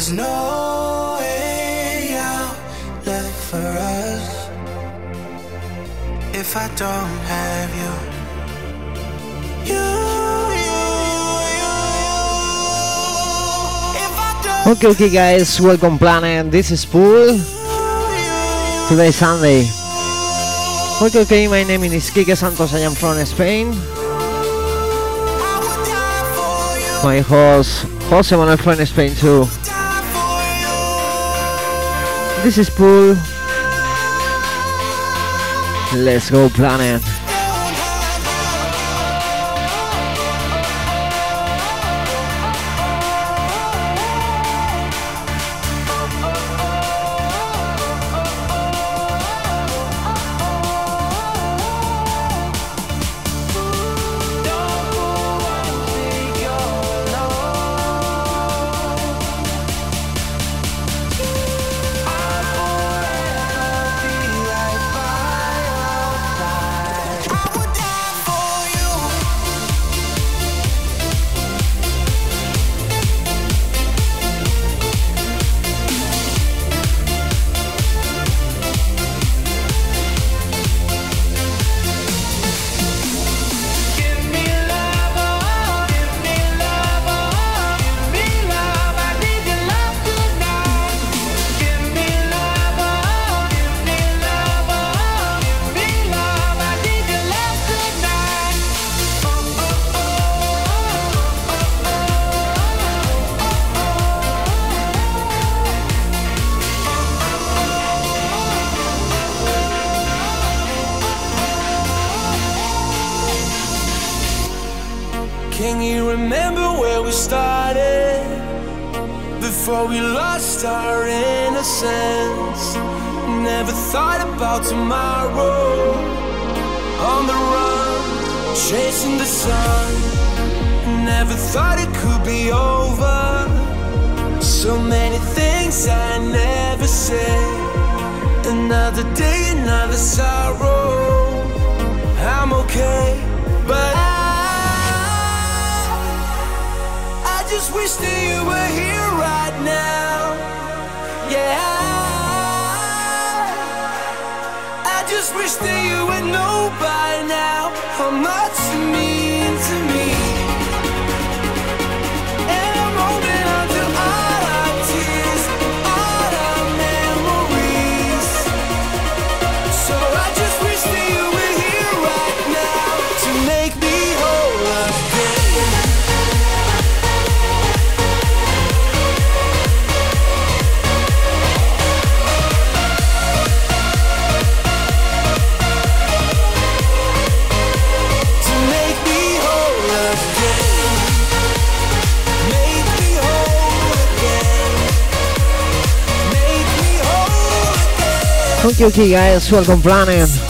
There's no way out left for us if I don't have you. Okay, okay, guys, welcome, planet. This is Pool. Today, Sunday. Okay, okay, my name is Kike Santos. I am from Spain. My host, Jose Manuel from Spain, too. This is pool. Let's go planet. Guilty Guys, welcome Planet.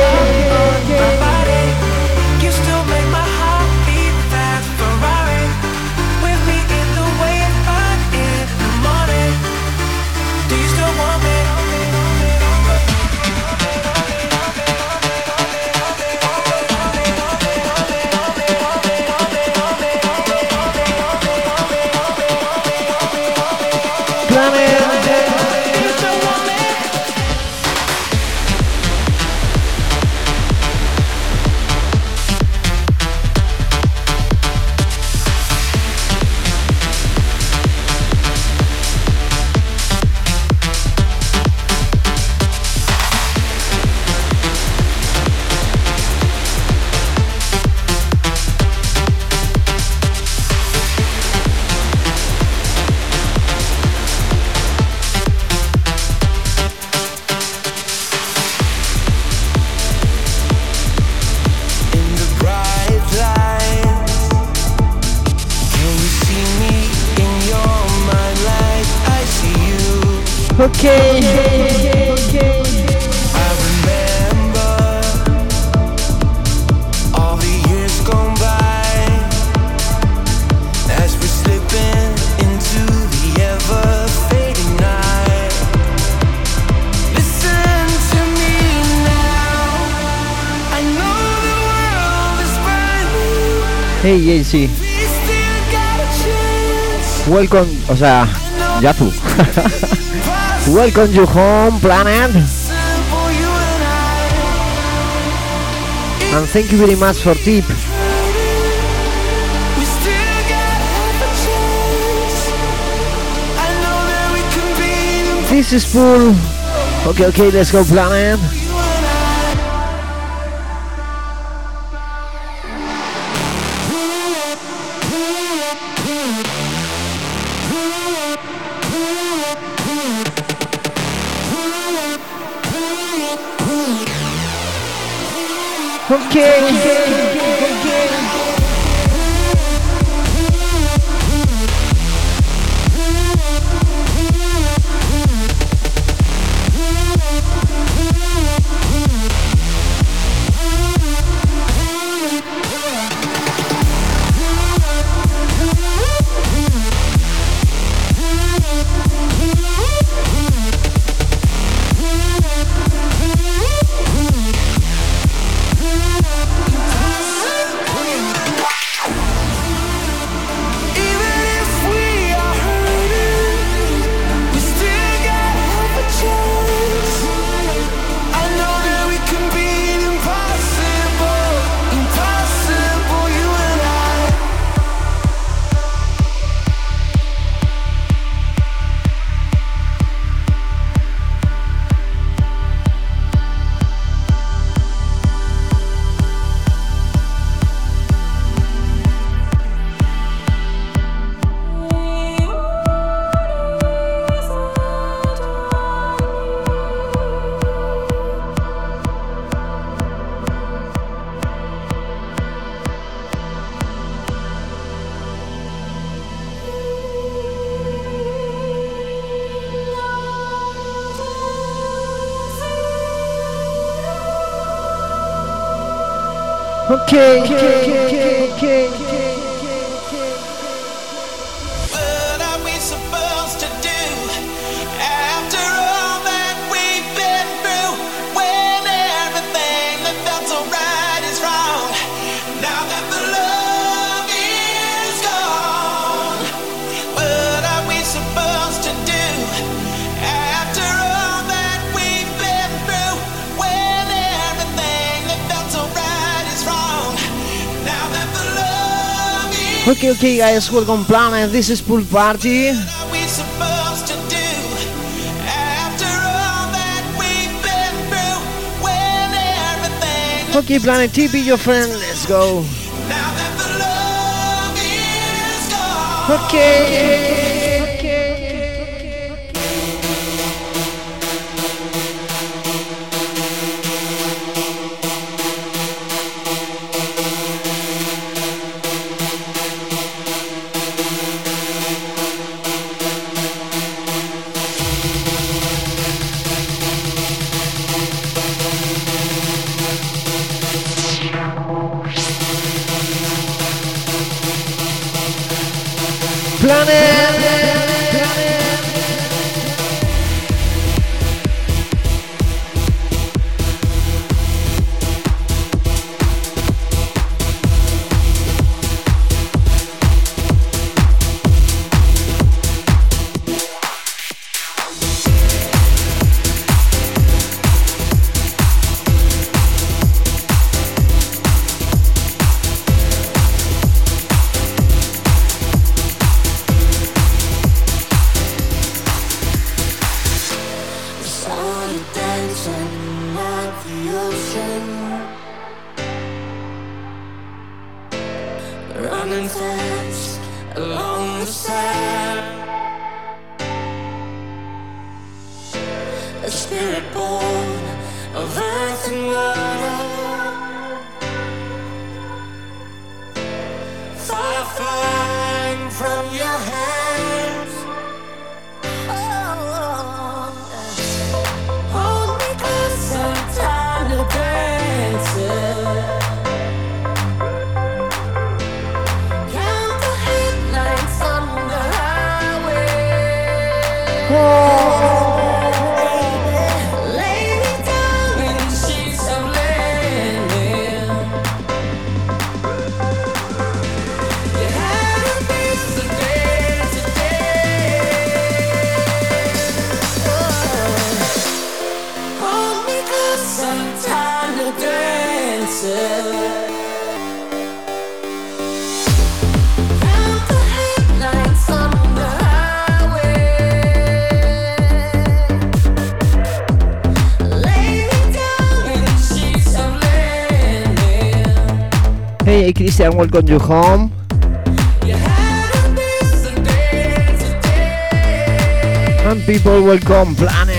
Welcome, o sea, Yazu. welcome you home, planet. And thank you very much for tip. This is full. Okay, okay, let's go, planet. Ok. okay. Okay guys, welcome Planet, this is Pool Party. Okay Planet, TV, your friend, let's go. Okay. Hey Christian, welcome you home. And people, welcome Planet.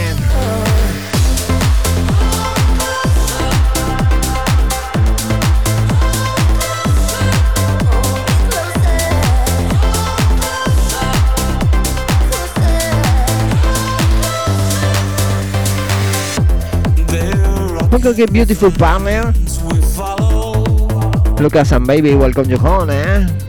At a beautiful partner. Lucas and baby, welcome you home, eh?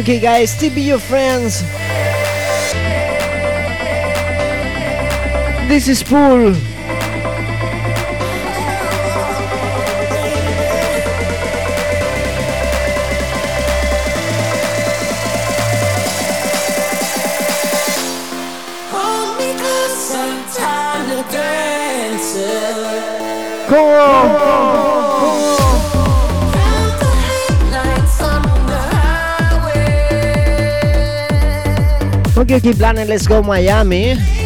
Today. okay, okay, guys, still be your friends. This is Pool. Hold me close, some time to dance. Come on. Okay, okay, Planet, let's go Miami.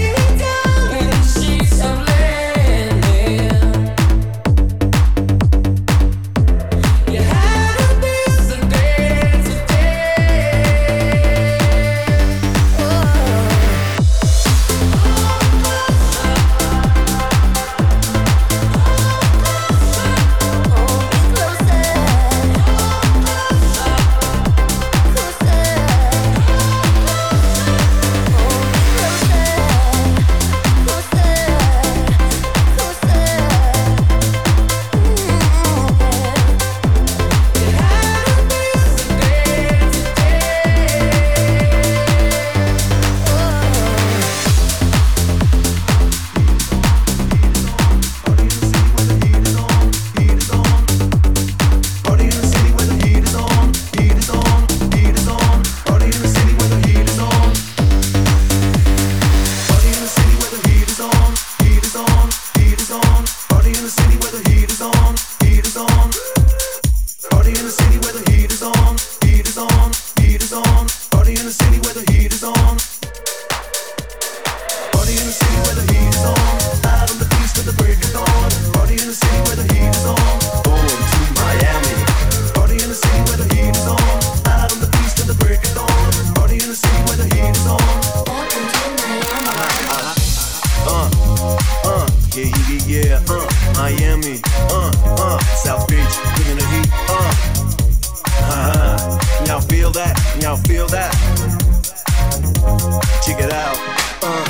Uh. Uh-huh. Y'all feel that? Y'all feel that? Check it out. Uh,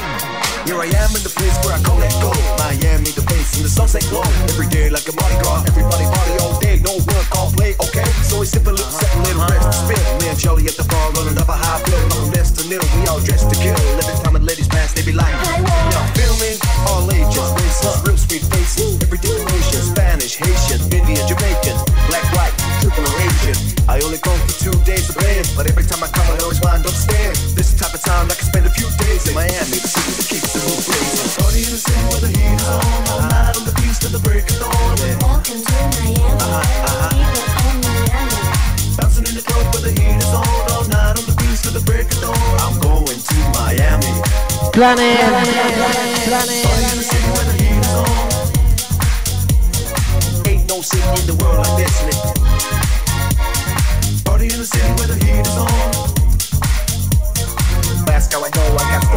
here I am in the place where I call it go. Miami, the place in the sunset glow. Every day like a Mardi Gras. Everybody party all day. No work, all play, okay? So we sip a little, set a little rest spin. Me and Jolly at the bar running up a high bill. Left to middle, we all dressed to kill. Every time the ladies pass, they be like, Y'all feel me? All ages, races, real sweet faces. Every different nation, Spanish, Haitian, Indian, Jamaican, black, white, triple or Asian. I only come for two days to live, but every time I come, I always wind up staying. This is the type of time I can spend a few days in Miami, the city that keeps the mood blazing. Party in the city where the heat is on, all night on the beach till the break of dawn. Welcome to Miami. People in Miami. Bouncing in the club where the heat is on, all night on the beach till the break of dawn. I'm going to Miami. Planet. The the. Ain't no city in the world like this, nigga. Party in the city where the heat is on. Ask how I know I got to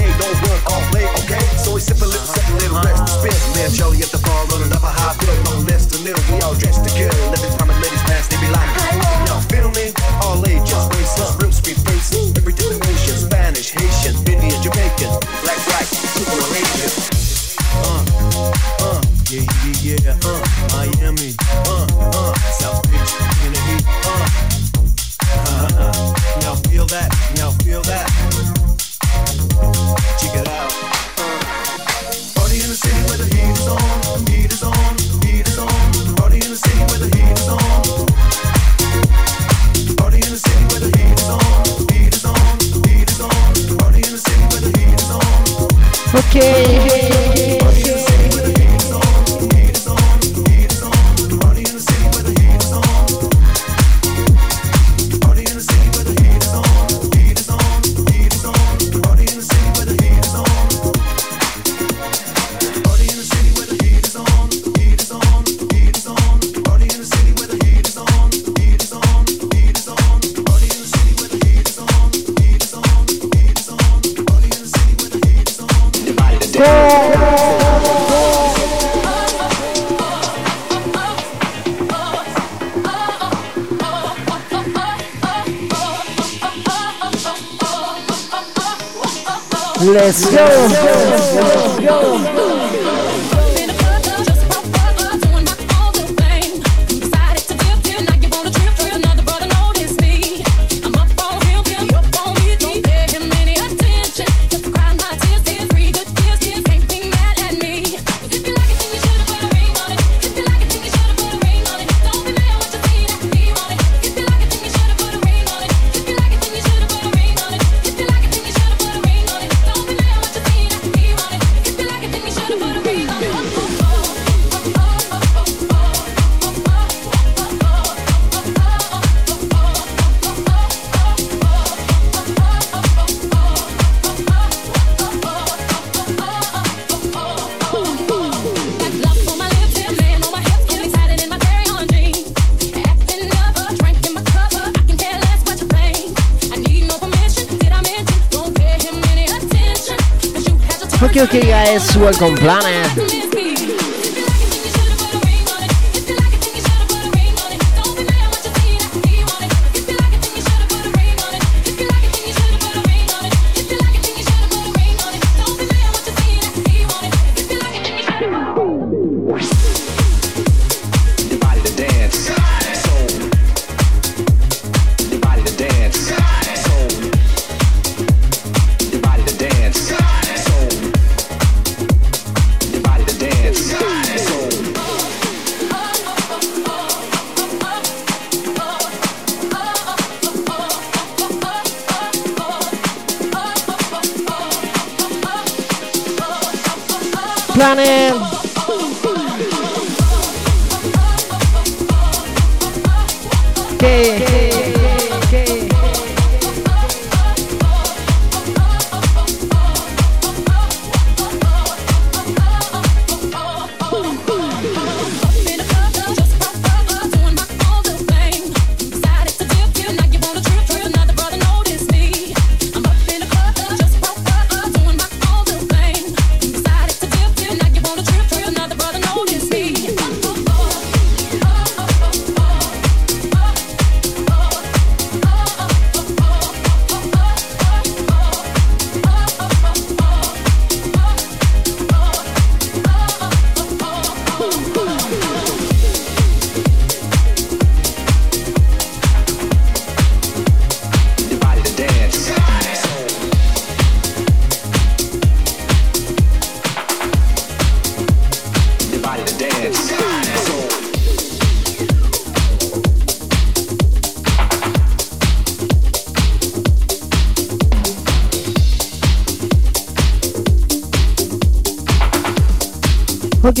big, okay? So we sip a little, lips, a little less to spit. Man, Joey at the bar on another high bill. No less than little, we all dressed to kill. Living time and ladies pass, they be like, y'all feel me? All ages, race up, real sweet faces. Every different nation: Spanish, Haitian, Indian, Jamaican, black, black, super Asian. Uh, uh, yeah, yeah, yeah, uh, Miami, uh, uh, South Beach, in the heat, uh, uh, uh, now feel that. Okay. Let's go. Go. Go. Welcome Planet.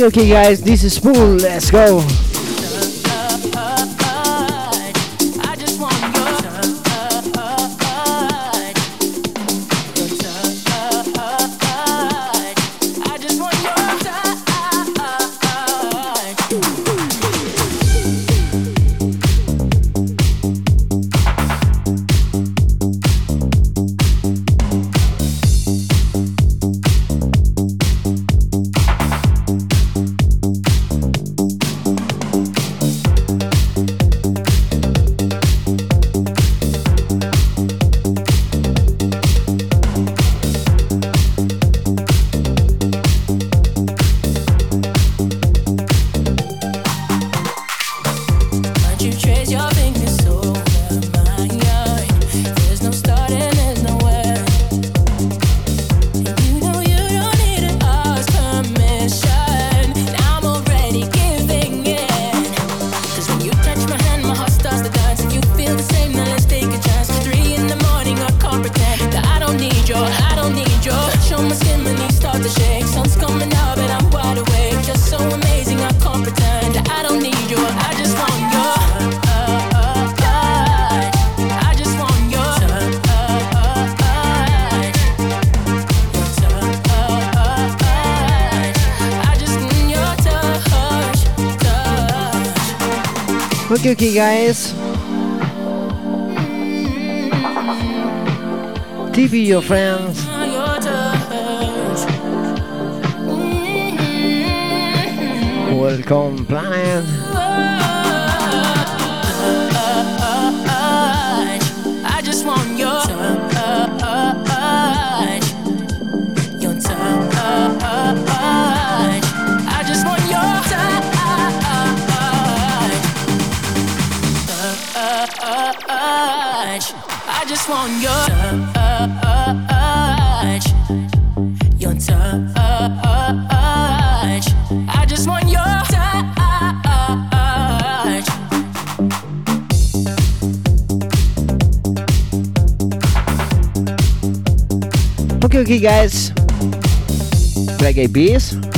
Okay, okay, guys, this is Spool. Let's go. be your friends. Welcome, planet. I just want your touch, your touch. I just want your touch. I just want your guys. Reggae Bees.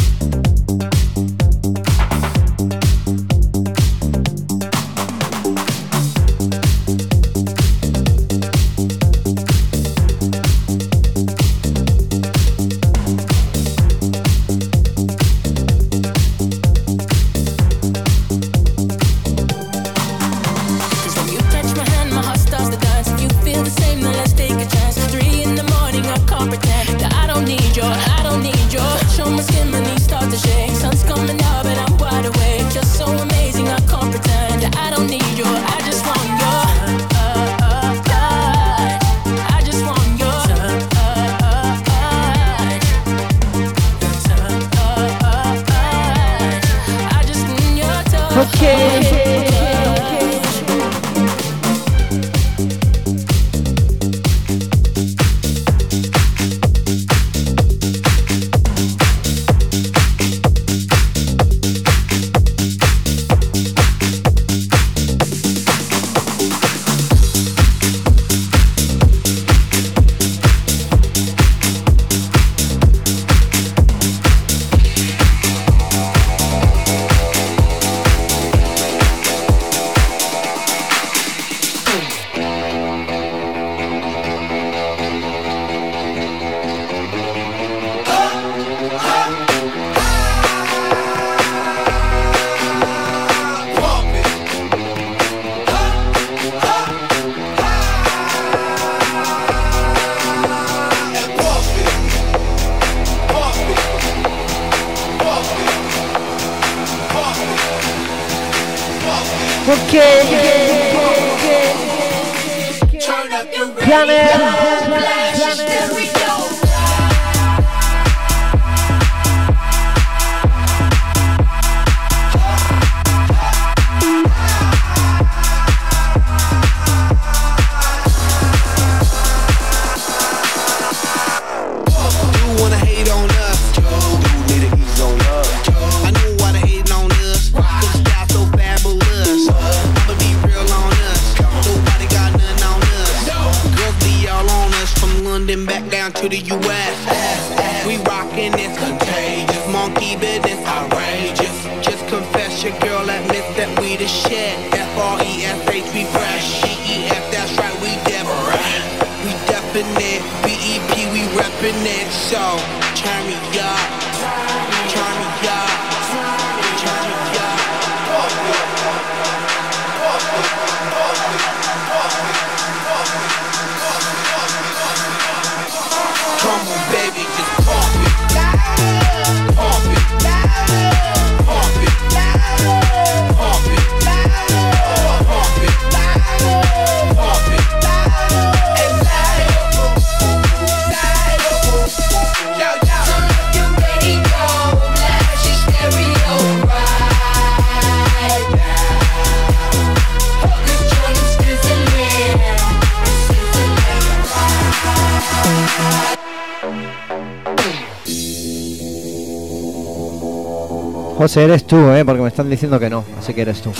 Pues eres tú, ¿eh? porque me están diciendo que no, así que eres tú.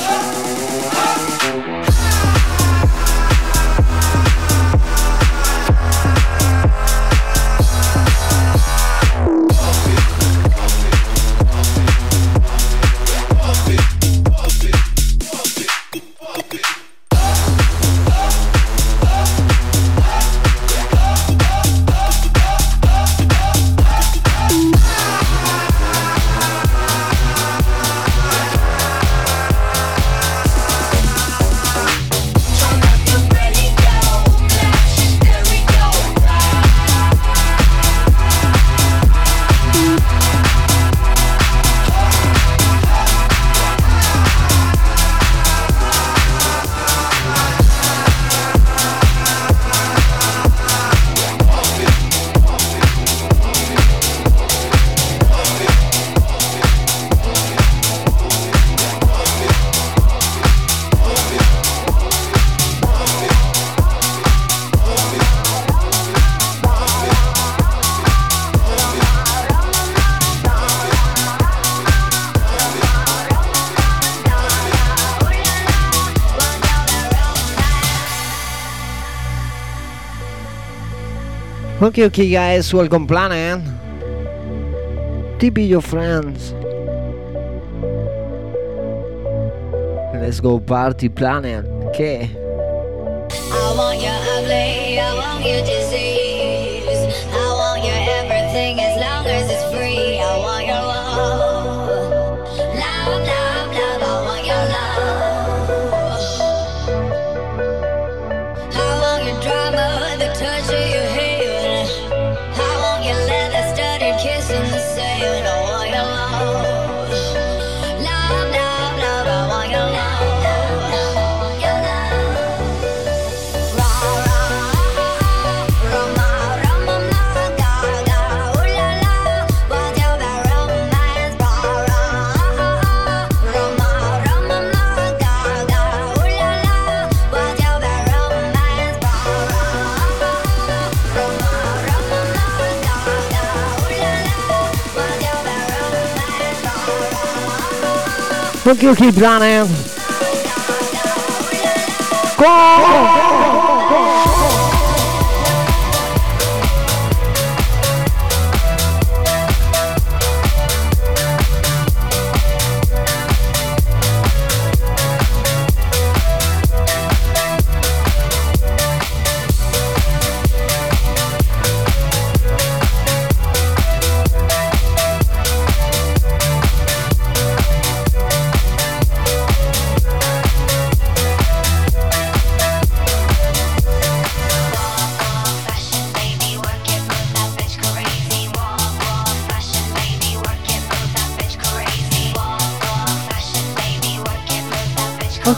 Okay, okay, guys, welcome planet. TP your friends. Let's go party planet. Okay. Porque keep que brana. Go! go, go.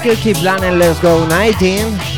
Silky Blunt and Let's Go 19.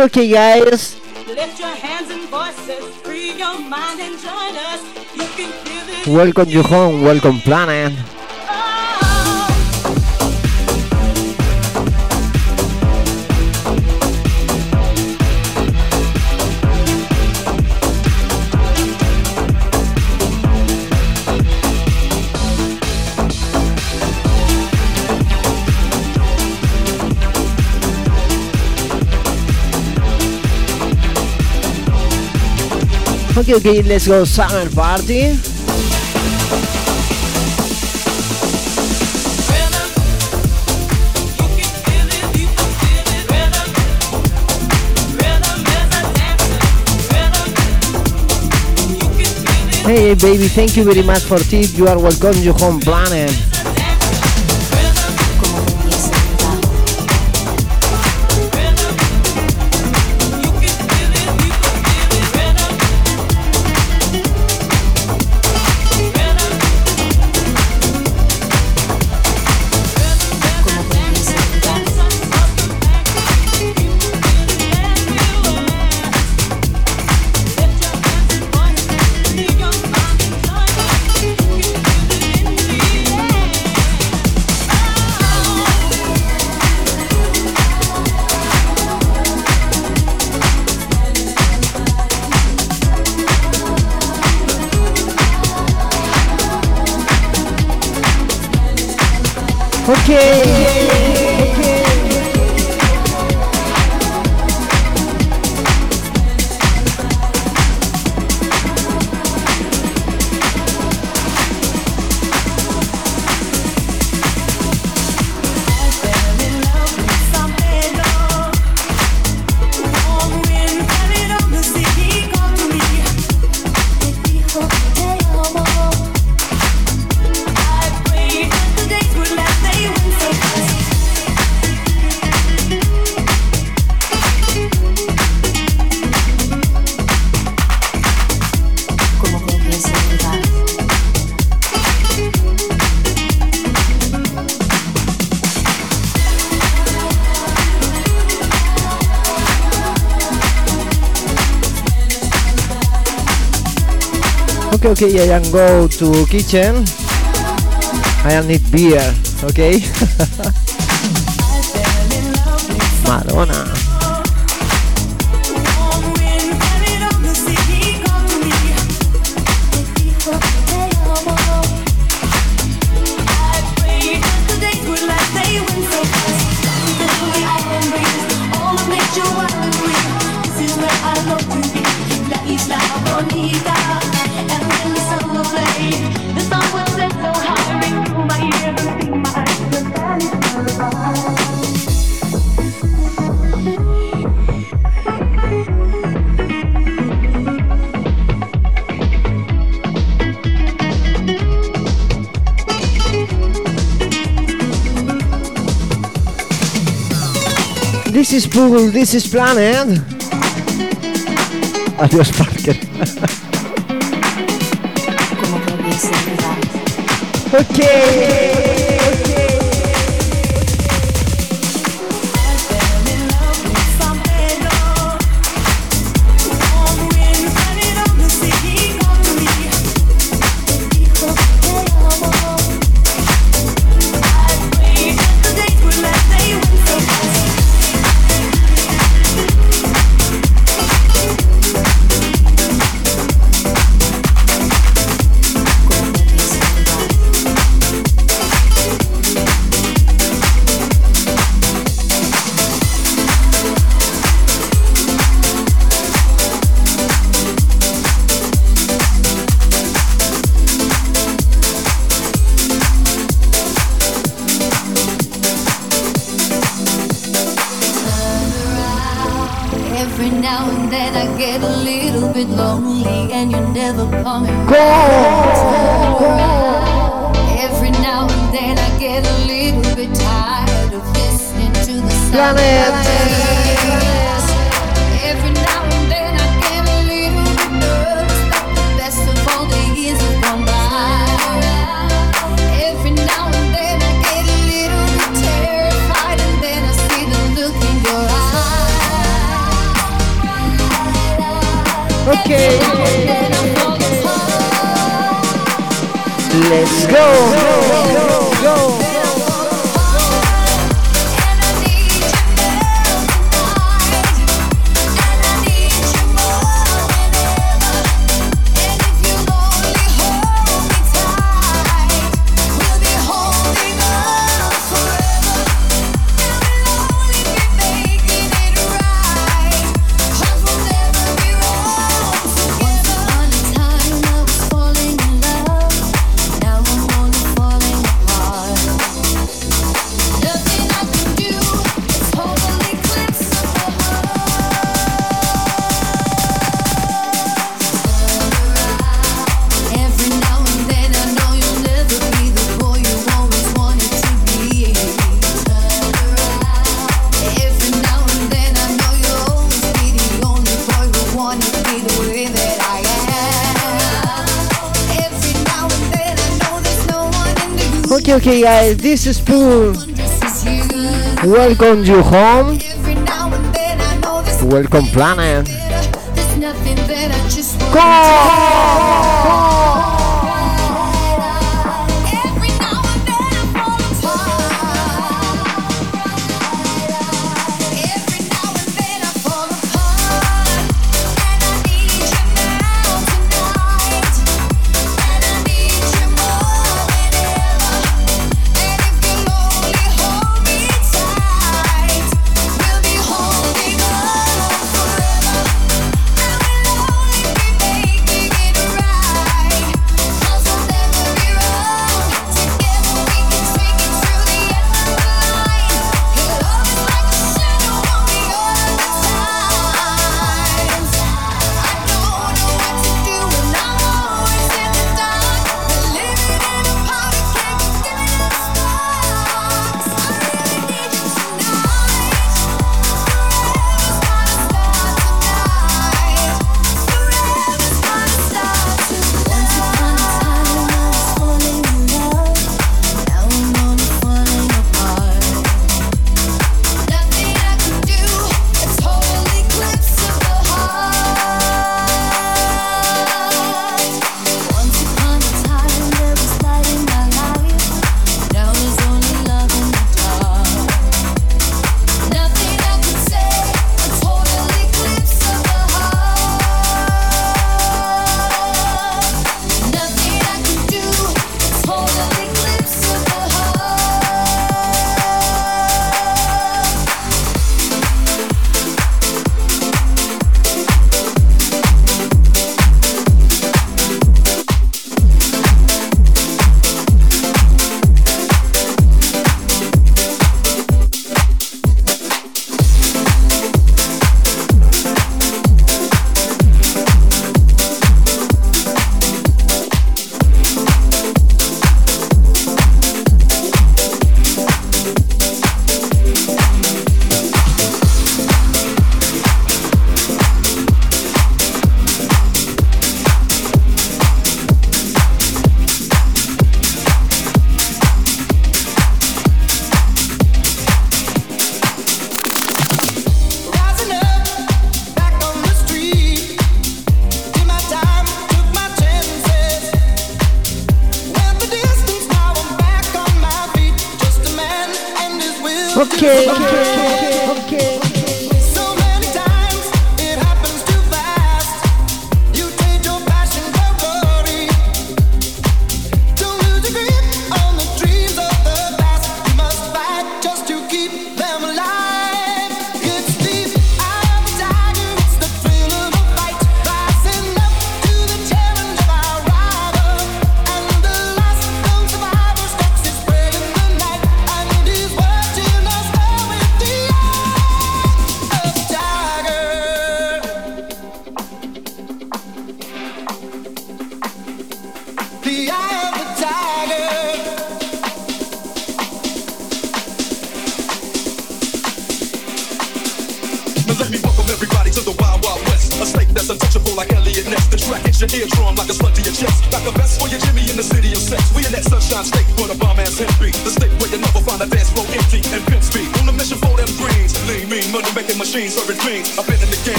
okay, okay, guys. Voices, Welcome you home, welcome planet. Okay, okay, let's go summer party. Hey, baby, thank you very much for tip. You are welcome, you home planet. Hey. okay, I am go to kitchen. I am need beer, okay? Madonna. This is pool. this is Planet. Adiós, Parker. ok. Hey guys, this is Spoon. Welcome you home. Welcome planet. Come.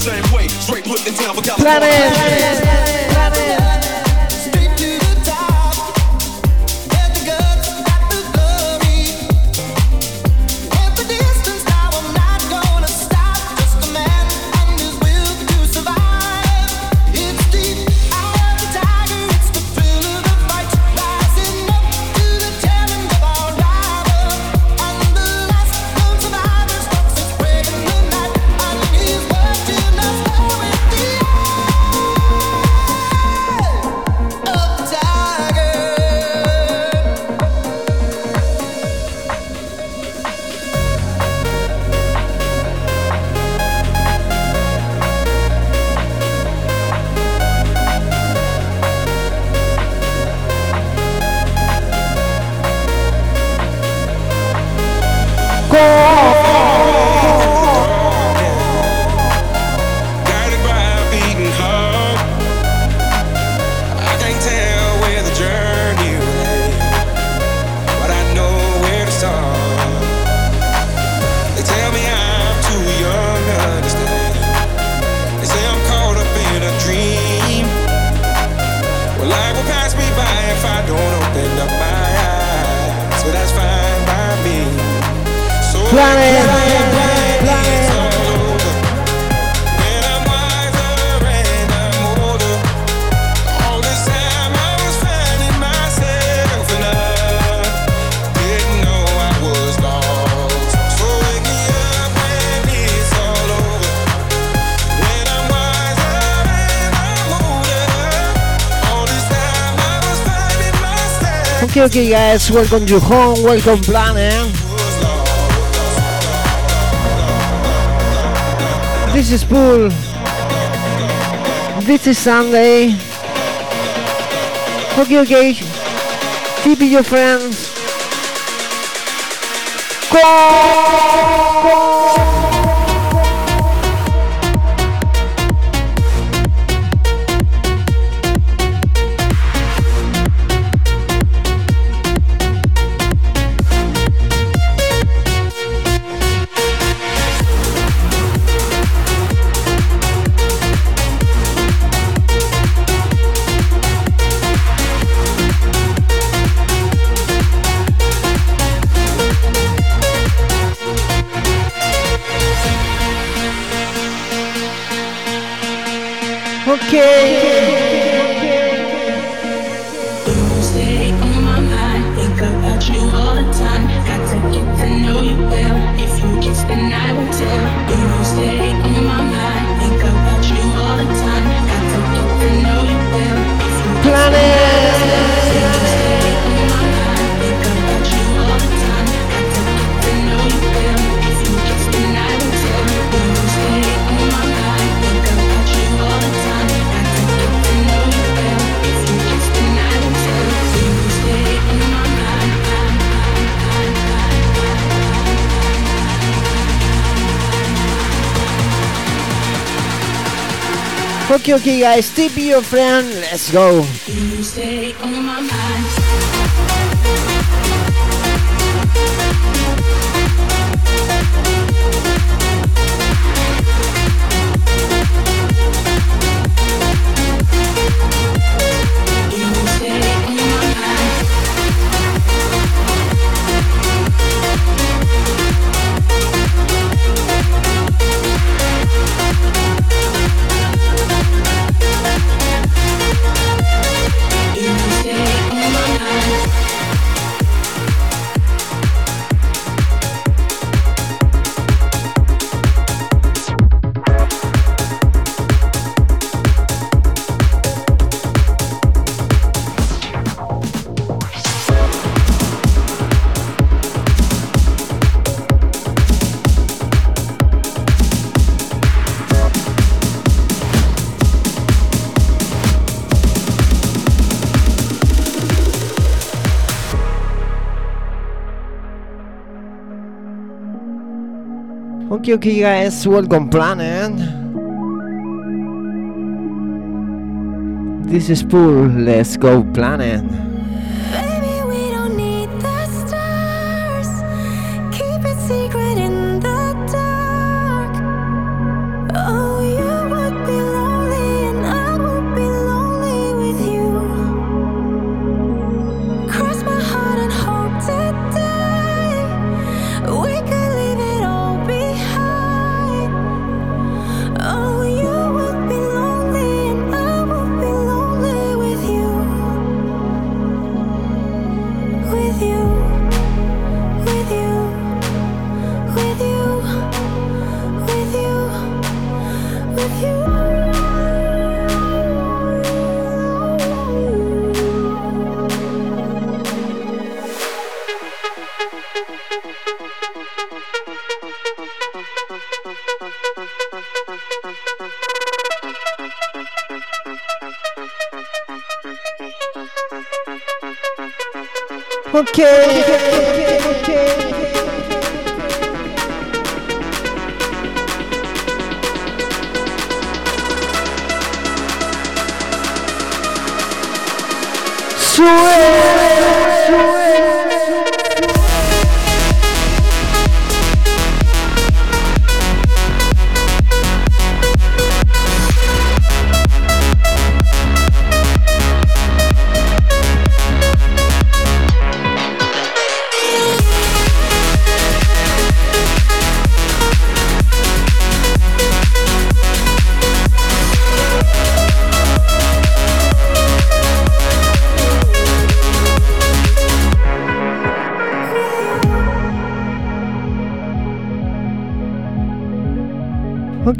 same way. Straight put the town for California. Okay, guys, welcome to home, welcome, planet. ¿eh? This is pool. This is Sunday. Okay, okay. Keep your friends. Go! okay, guys, tip your friend. Let's go. okay, guys, welcome, planet. This is Pool, let's go, planet.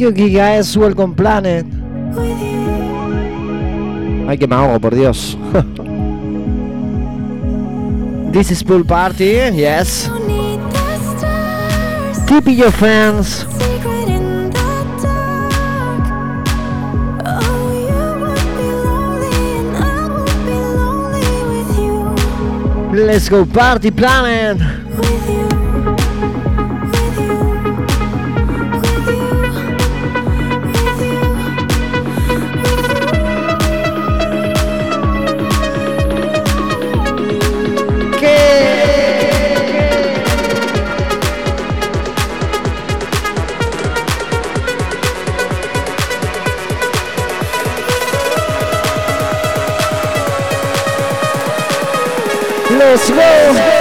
Thank you, Gigaes, Welcome Planet. Ay, que me ahogo, por Dios. This is pool party, yes. Keep your fans. Let's go party planet. Let's go.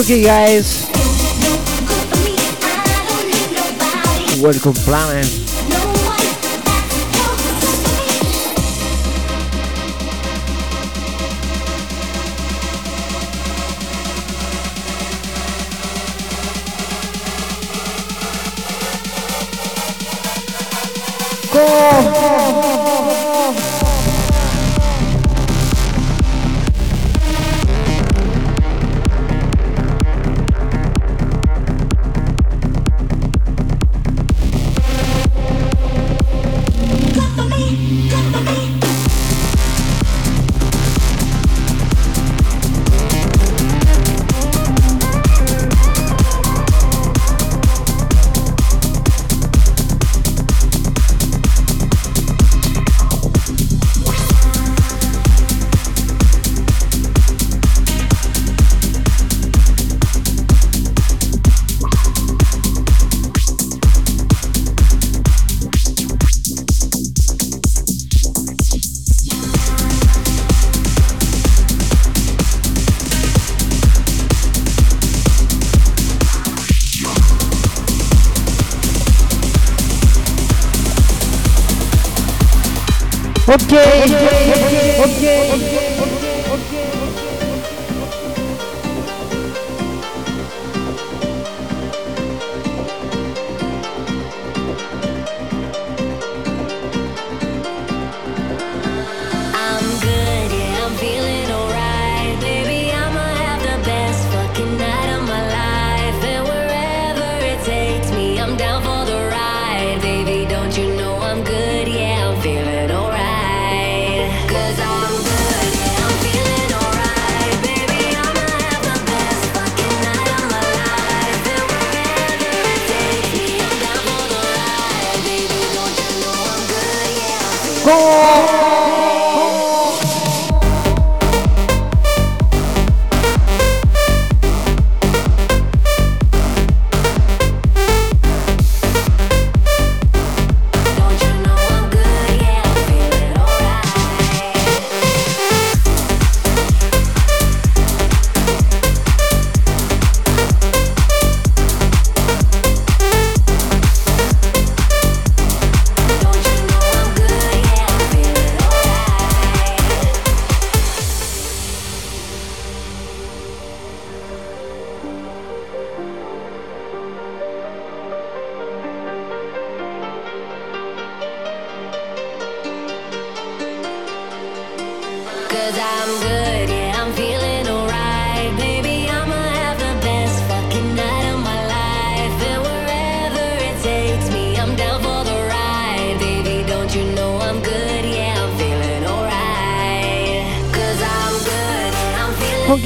Cookie, guys. Welcome, planet. Okay okay okay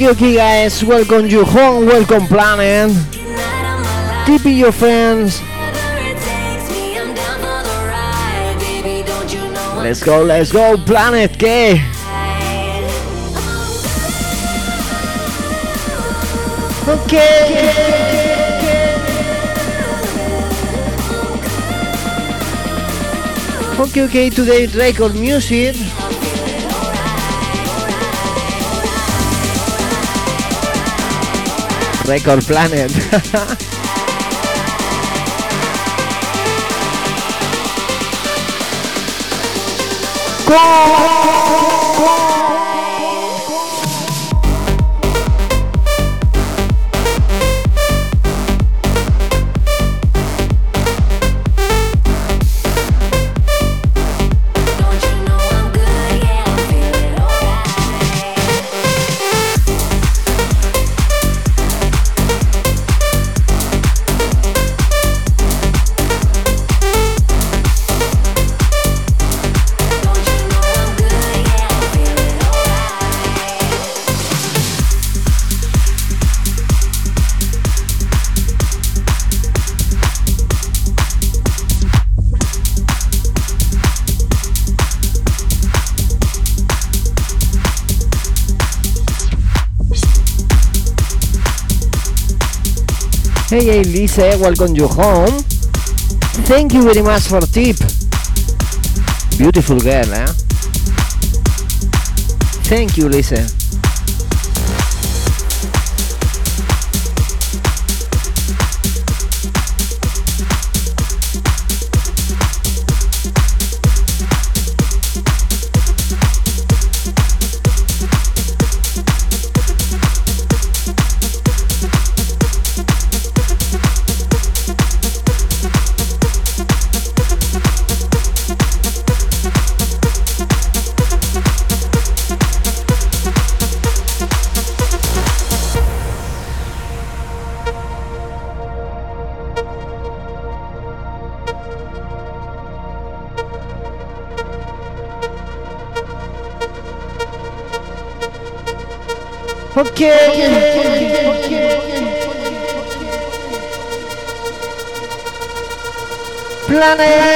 Yuki guys, welcome you home, welcome planet. Keep your friends. Let's go, let's go, planet K. okay. Okay, okay, today record music. Record Planet. DJ Lise, welcome you home. Thank you very much for tip. Beautiful girl, eh? Thank you, Lisa. Till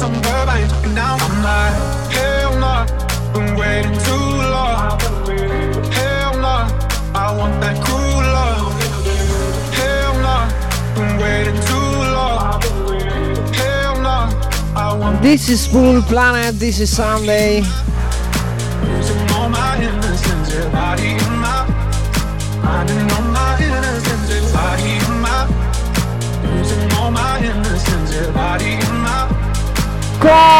Around for a signal now. Give me some verb, I ain't talking. I'm hell no, been waiting too long. Hell no, I want that cruel love. Hell no, been waiting too long. Hell no, I want This is Full Planet, this is Sunday. losing all my innocence, body and my Go!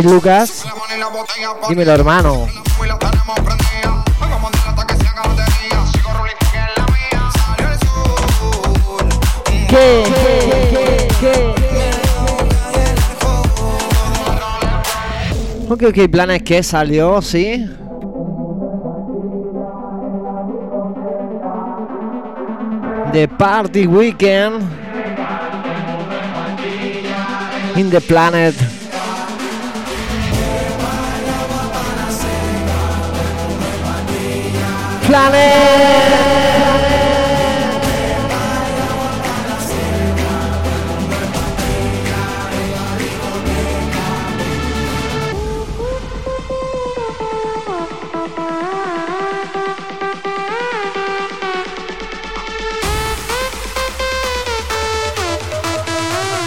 Es Lucas. Dímelo, hermano. ¿Qué? ¿Qué? ¿Qué? Ok, ok, Planet que salió, sí. The Party Weekend in the Planet. Planet!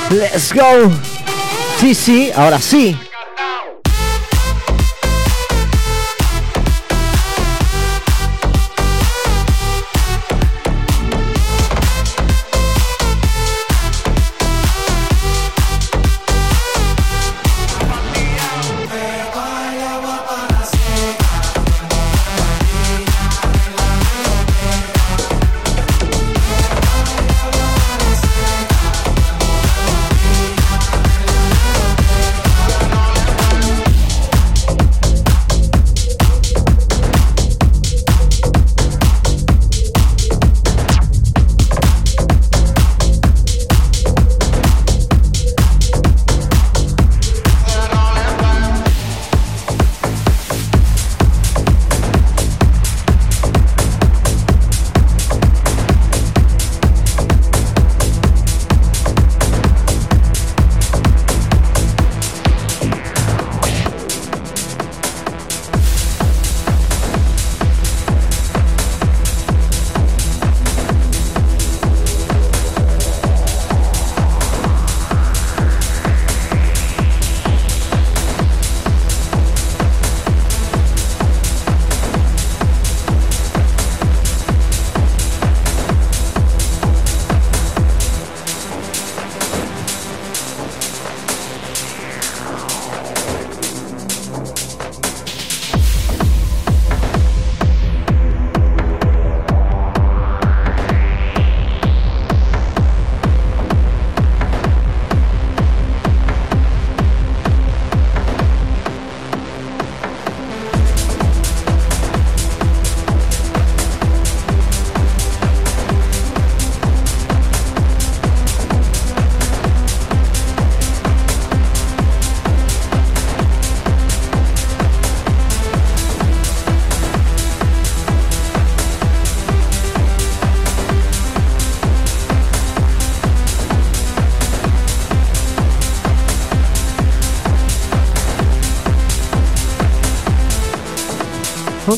Let's go. Sí, sí, ahora sí.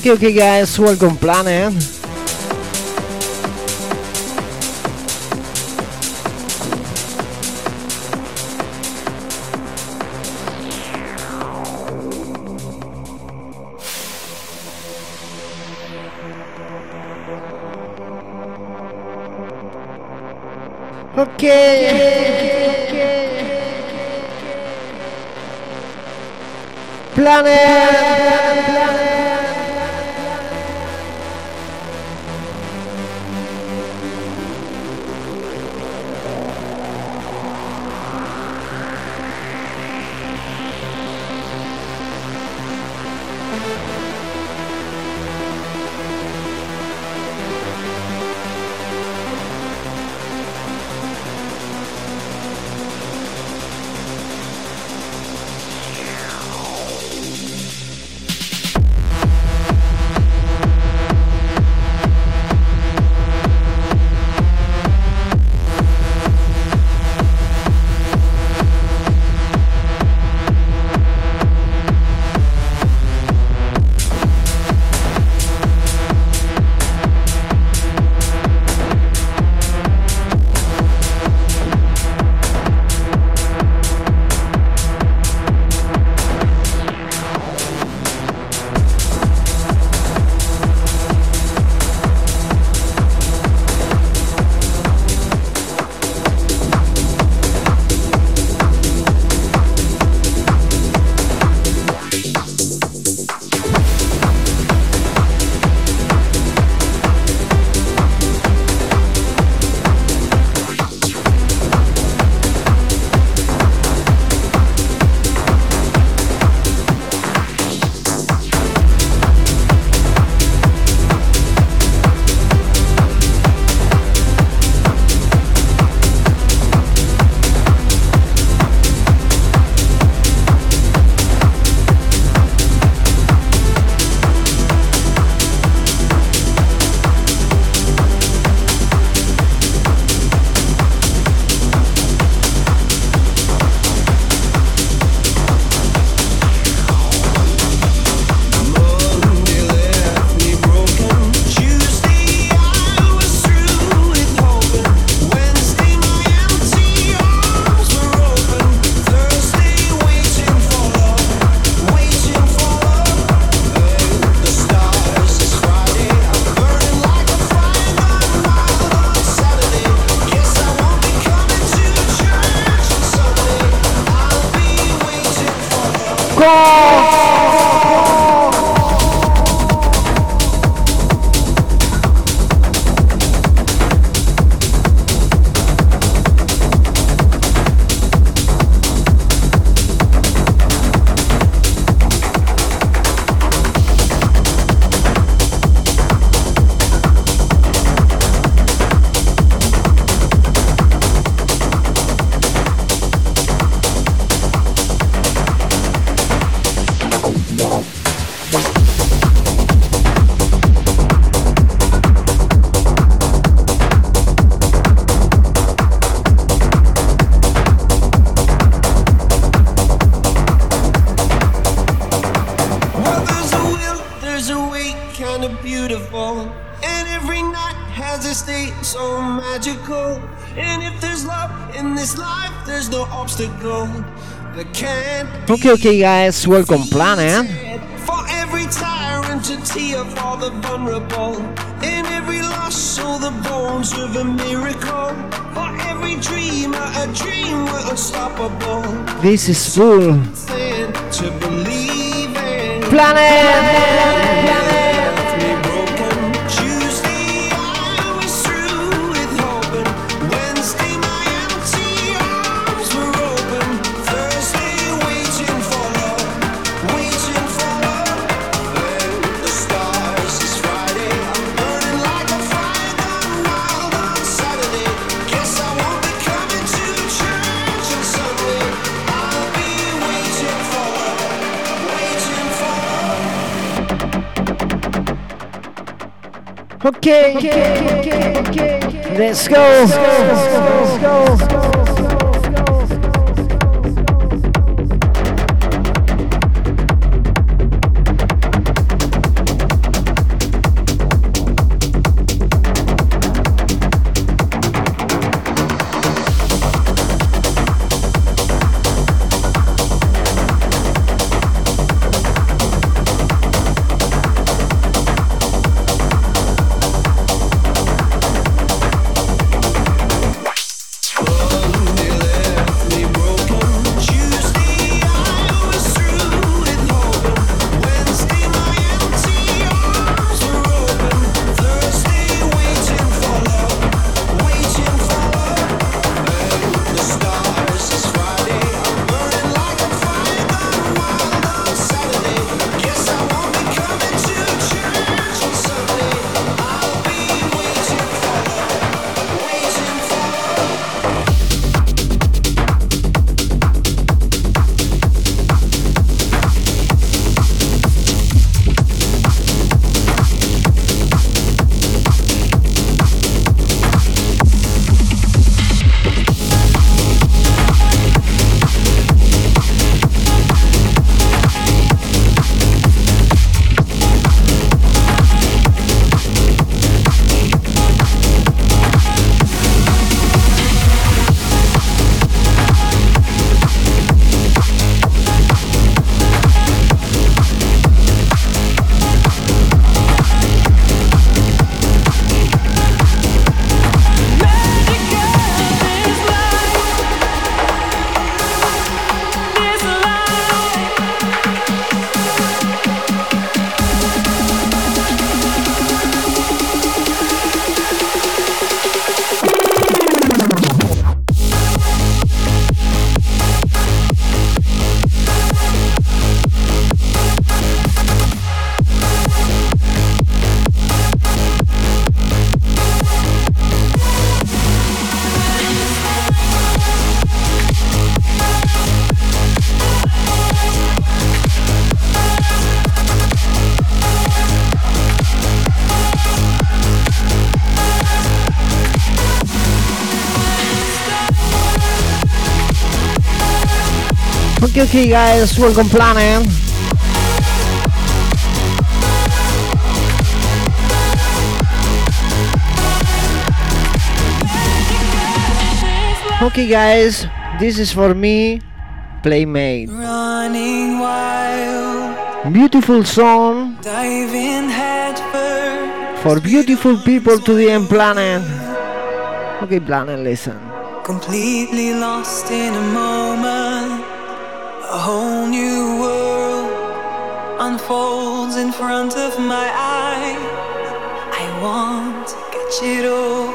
Okay, okay, guys, welcome, Planet. Eh. Okay, okay, guys, welcome Planet. Eh? For every tyrant, a tear for the vulnerable. In every lost soul, the bones of a miracle. For every dreamer, a dream we're unstoppable. This is full. Thing to Okay. Let's go. Let's go. Okay, guys, welcome Planet. Okay, guys, this is for me, Playmate. Running wild, Beautiful song for beautiful people to the end planet. Okay, Planet, listen. completely lost in a moment. A whole new world unfolds in front of my eyes. I want to catch it all.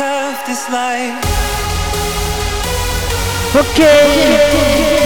of this life. okay. okay.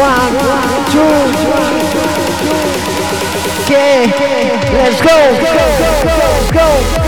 One, two, yeah. Let's go, go, go, go. go.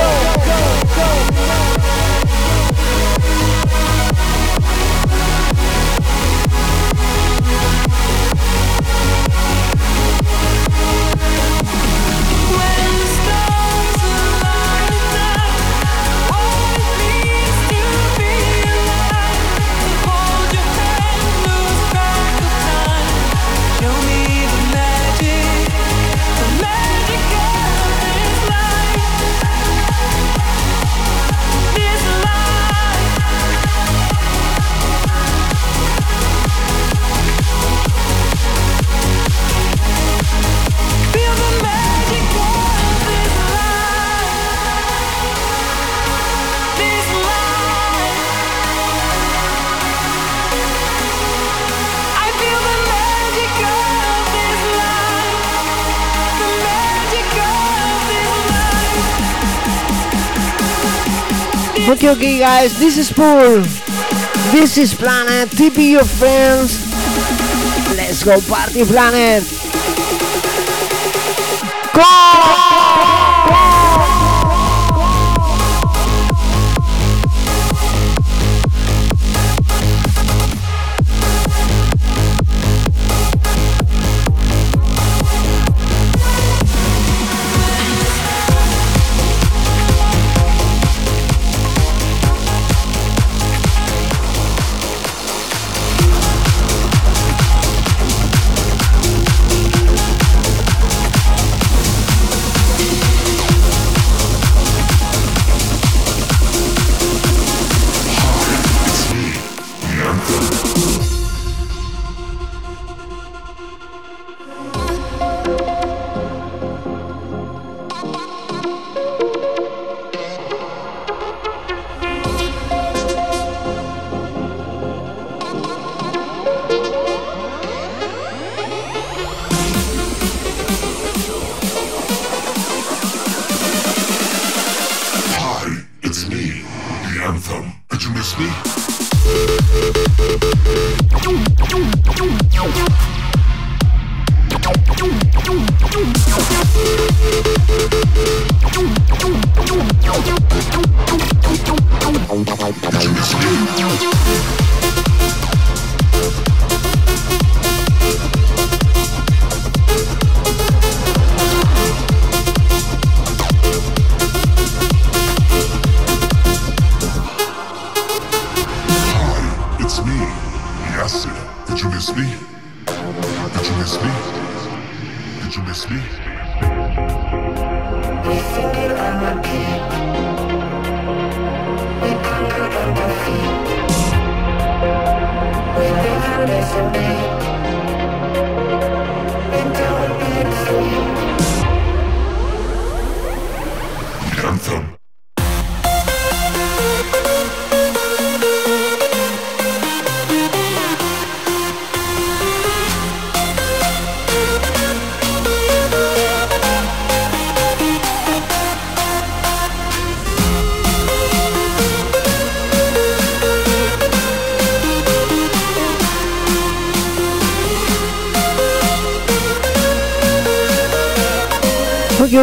okay guys, this is pool. This is Planet. TP your friends. Let's go party planet.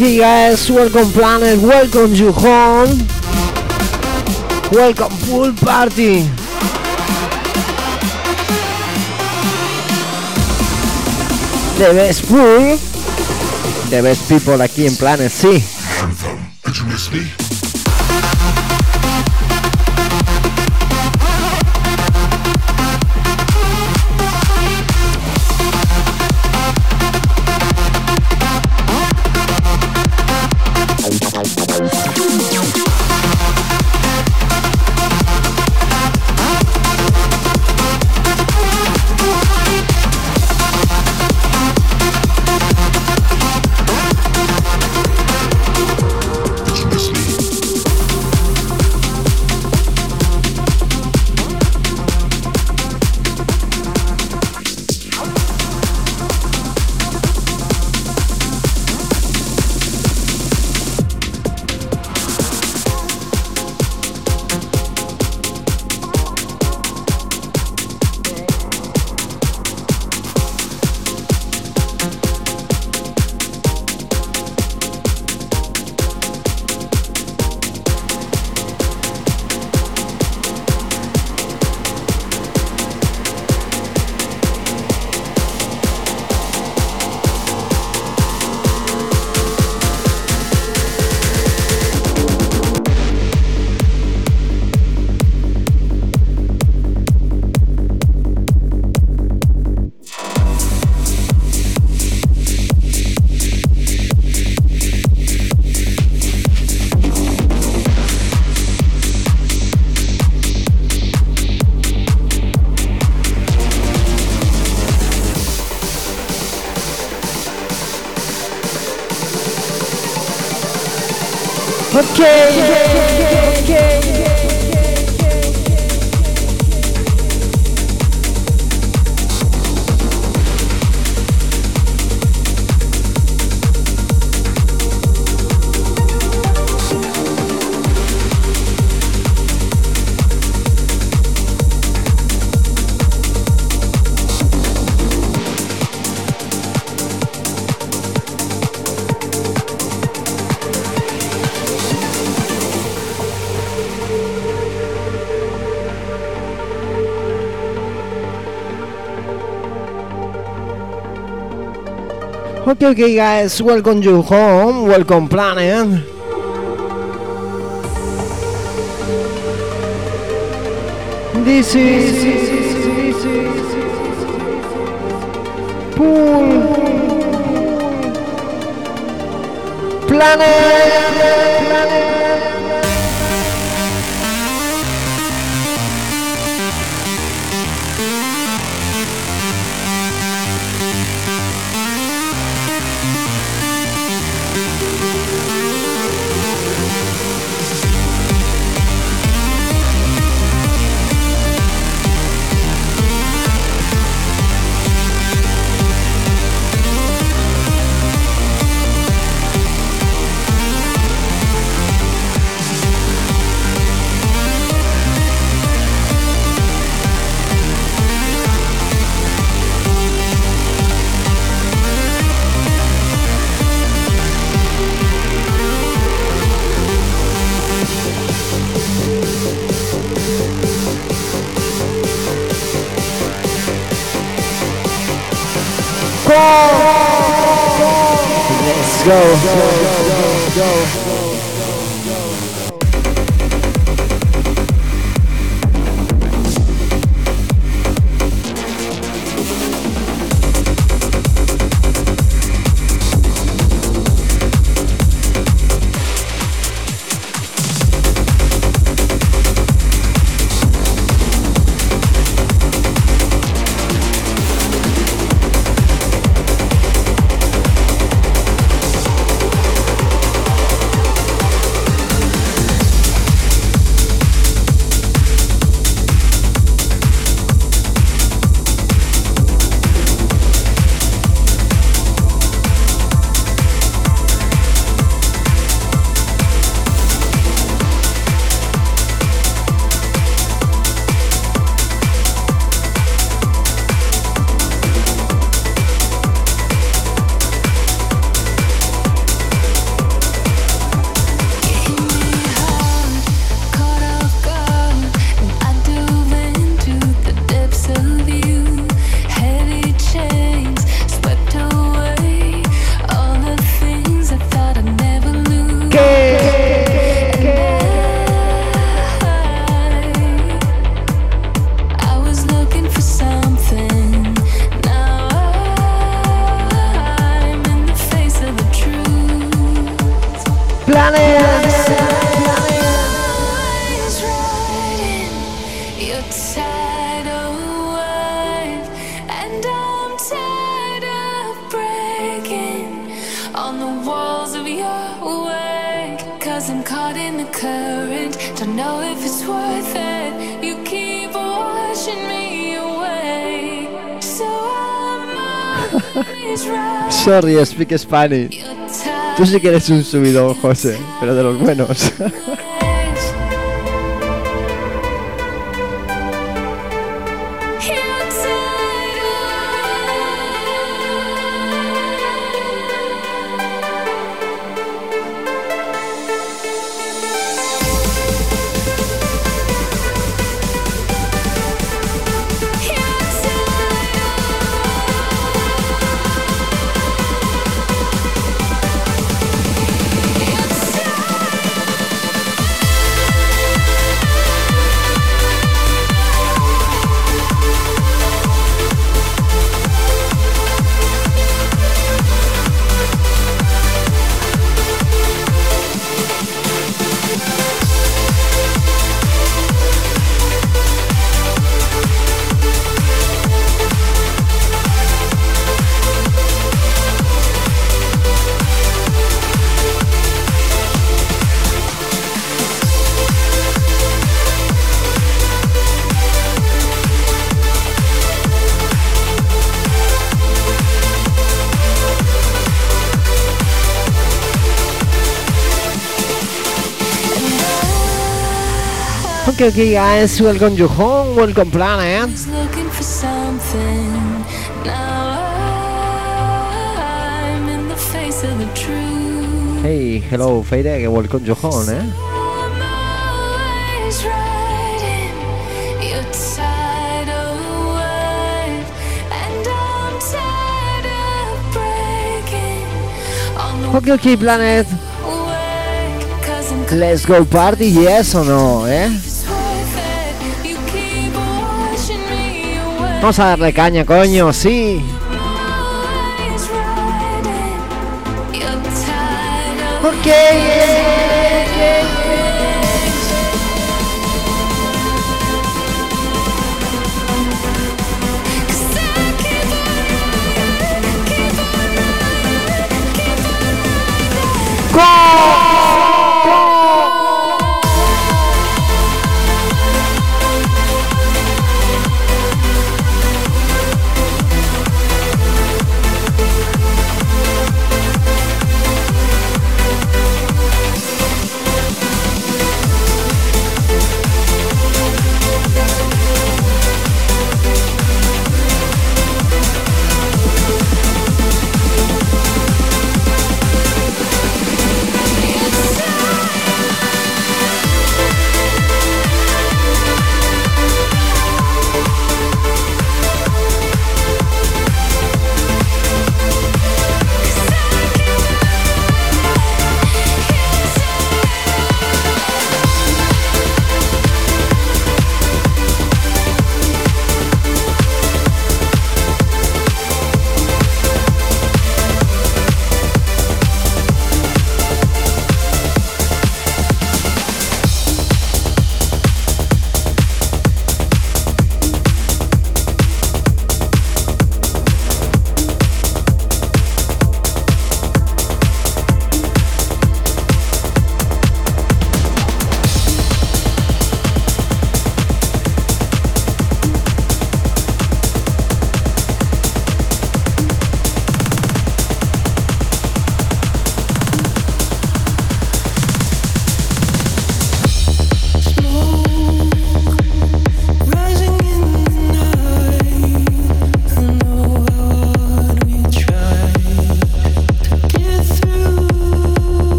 Guys. Welcome, planet. Welcome you home. Welcome, pool party. The best pool. The best people aquí en Planet C. Okay, guys. Welcome you home. Welcome, planet. This is this is pool planet. Let's go. Sorry, speak Spanish. Tú sí que eres un subidón, José, pero de los buenos. Milwaukee Guys, welcome you home, welcome planet. Hey, hello, Feire, welcome you home, eh? Okay, okay, Planet. Let's go party, yes o no, eh? Vamos a darle caña, coño, sí. Riding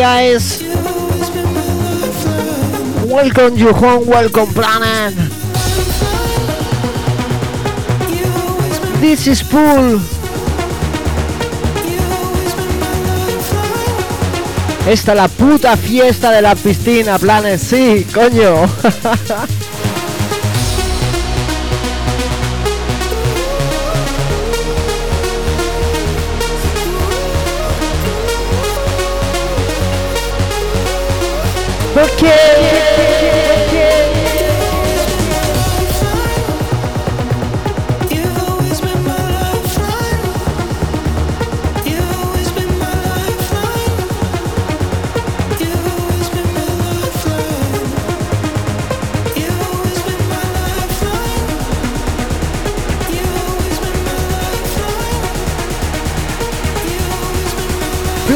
Guys. Welcome you home, welcome planet. This is Pool. Esta es la puta fiesta de la piscina, planet, sí, coño.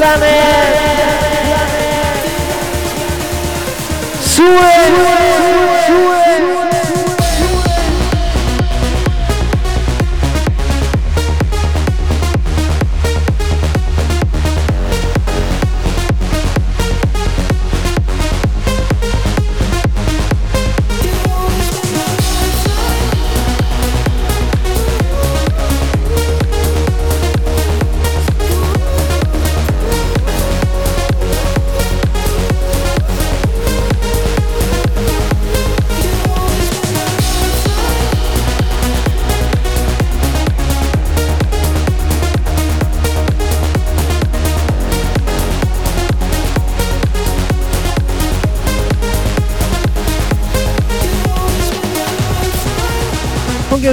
planet. Okay,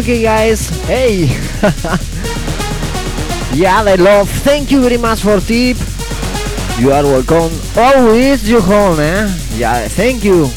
okay, guys. Hey. yeah, I love. Thank you very much for tip. You are welcome. Always you home, eh? Yeah, thank you.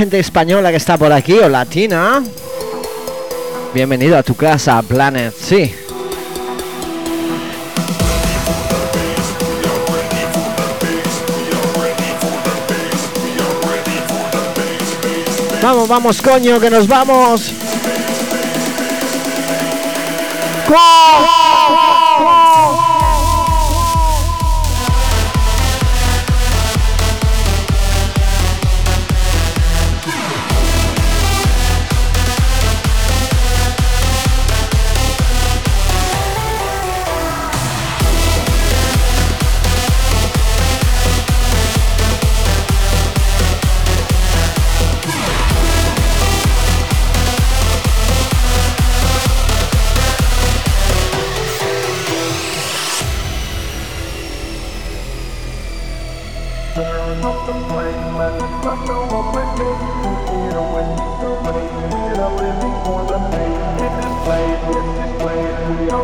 Gente española que está por aquí o latina. Bienvenido a tu casa, Planet. Sí. Vamos, vamos, coño, que nos vamos.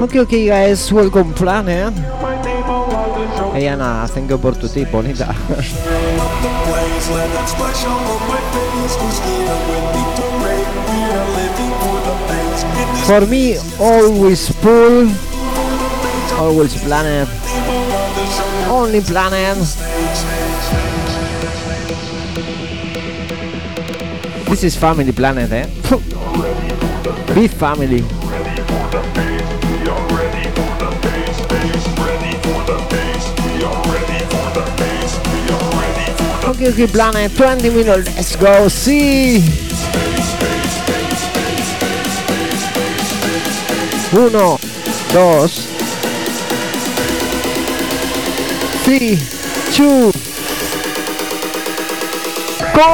Okay, okay, guys, welcome Planet. Hey Ana, thank you tu tip, bonita. For me, always pool, always planet, only planet. This is family planet, eh? Big family. Planet eh, 20 minutes. Let's go see. Uno, dos, three, two, go,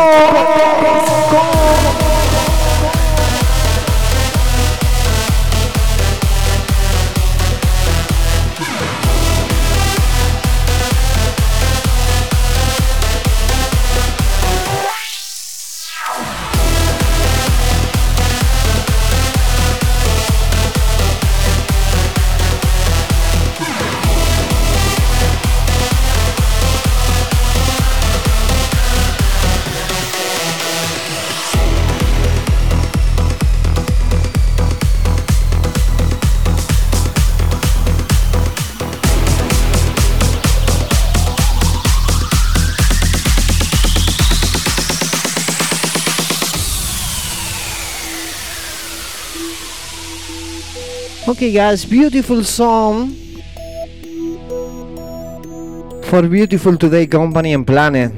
go. Okay, guys, beautiful song for beautiful today company and planet.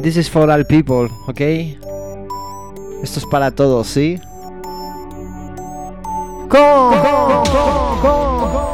This is for all people, okay? Esto es para todos, ¿sí? Con, Another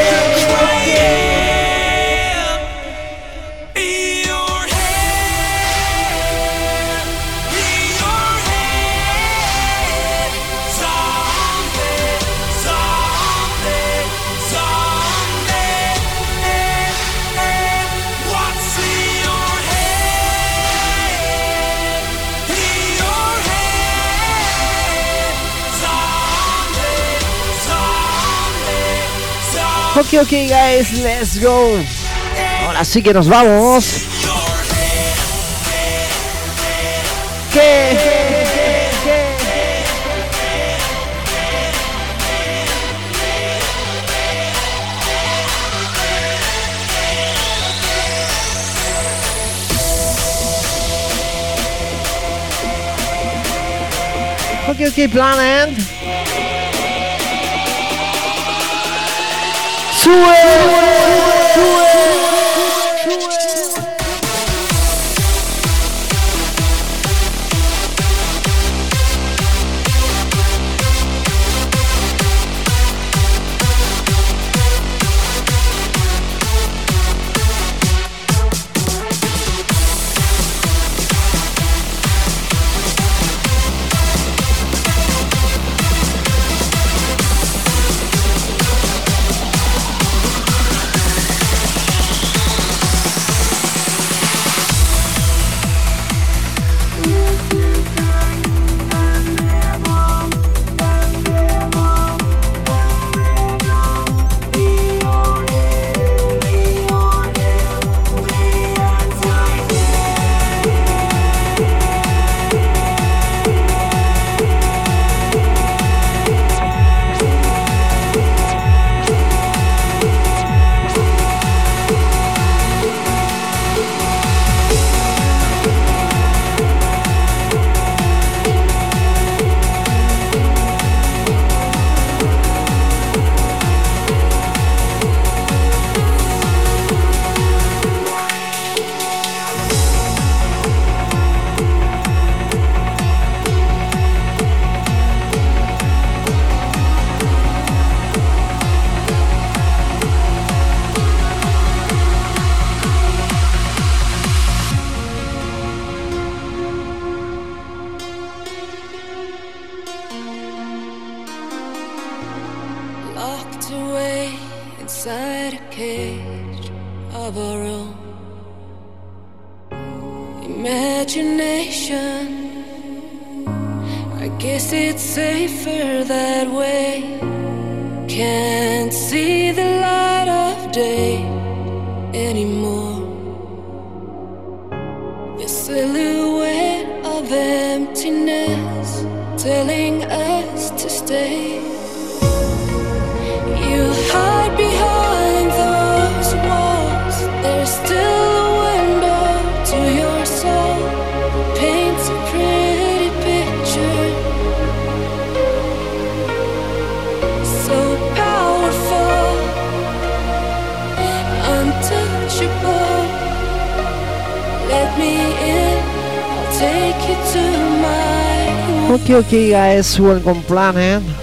Okay, okay, guys, let's go. Ahora sí que nos vamos. ¿Qué? Okay, okay, planet. Suez! Okay guys, welcome planet. Eh.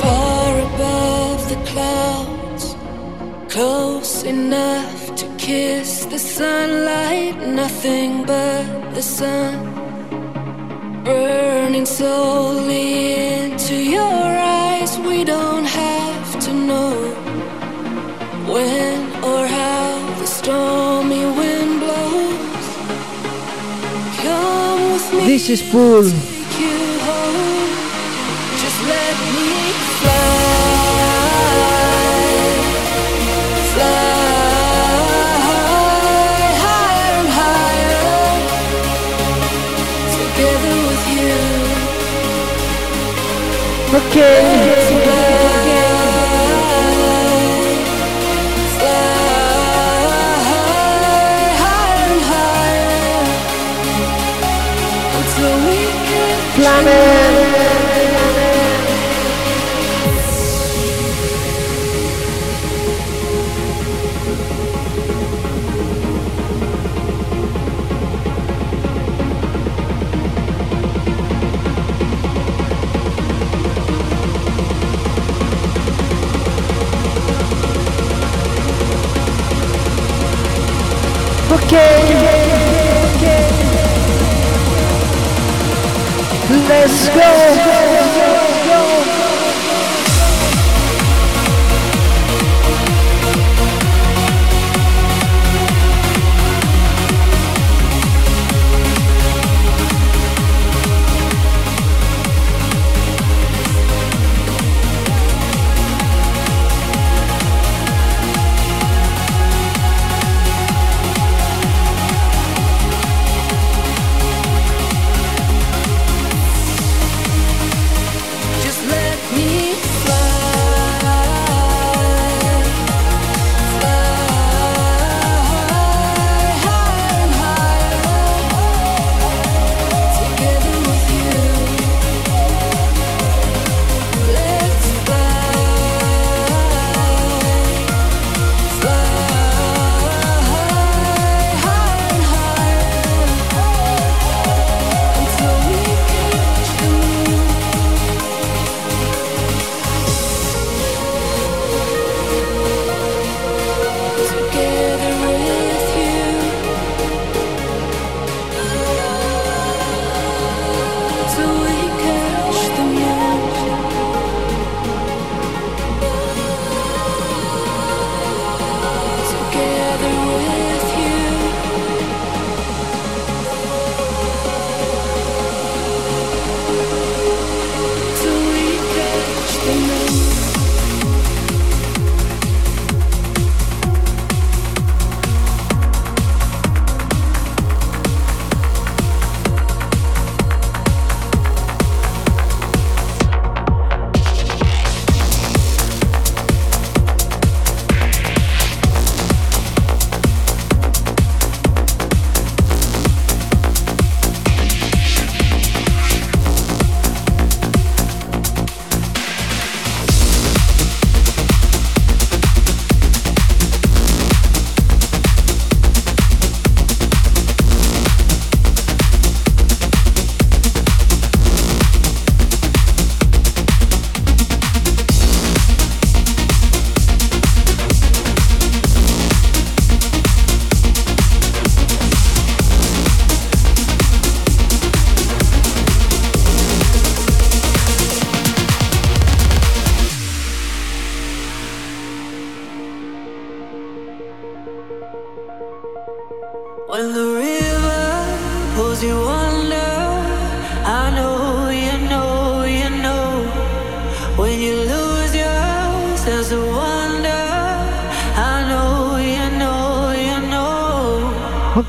Far above the clouds, close enough to kiss the sunlight, nothing but the sun burning slowly into your eyes. We don't have to know when or how the stormy wind blows. This is Pool. okay.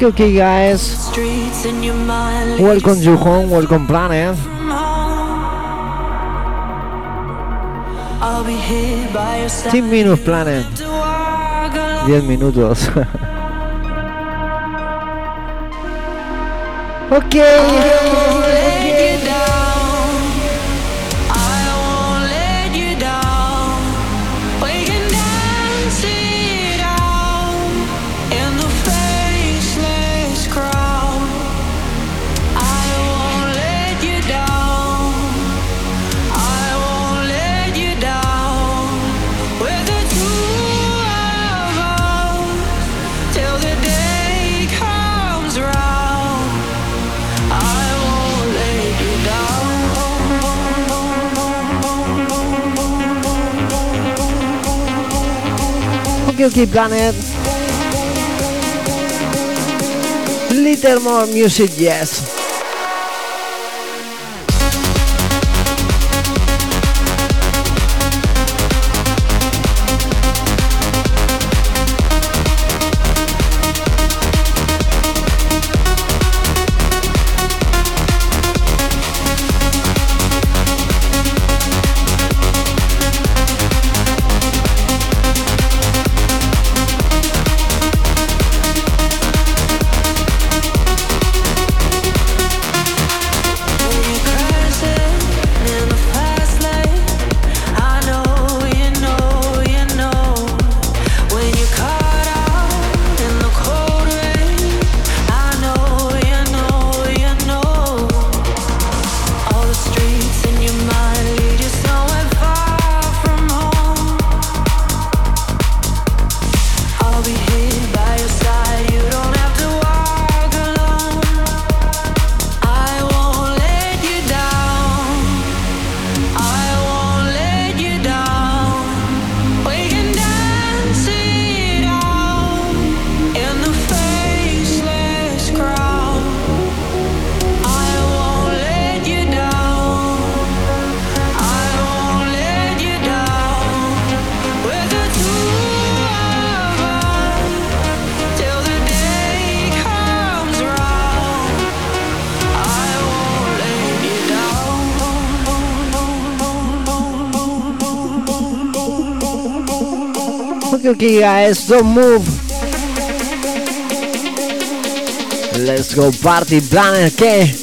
Okay, okay, guys. Welcome you home, welcome planet. Team Minus Planet. 10 minutos. ok. Keep Planet. Little more music, yes. Silky a esto Move. Let's go party planner que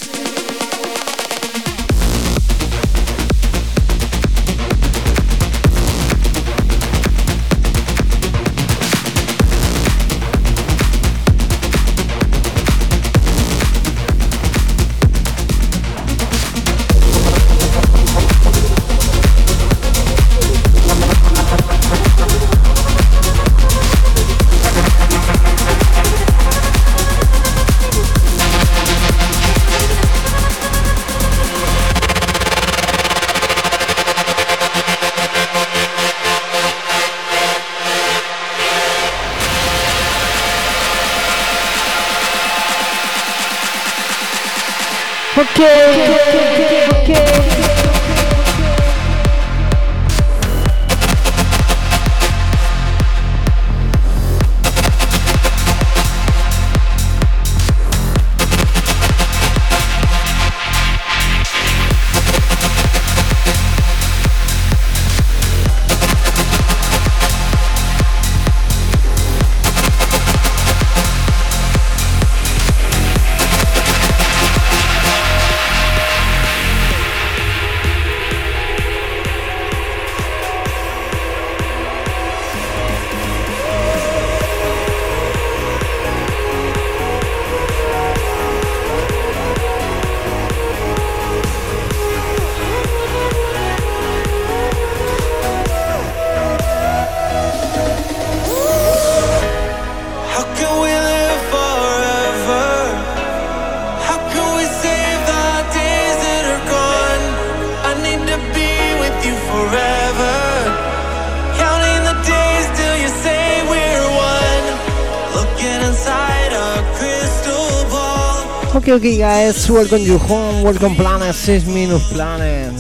Thank guys, welcome you home, welcome planet, 6 minutes planet.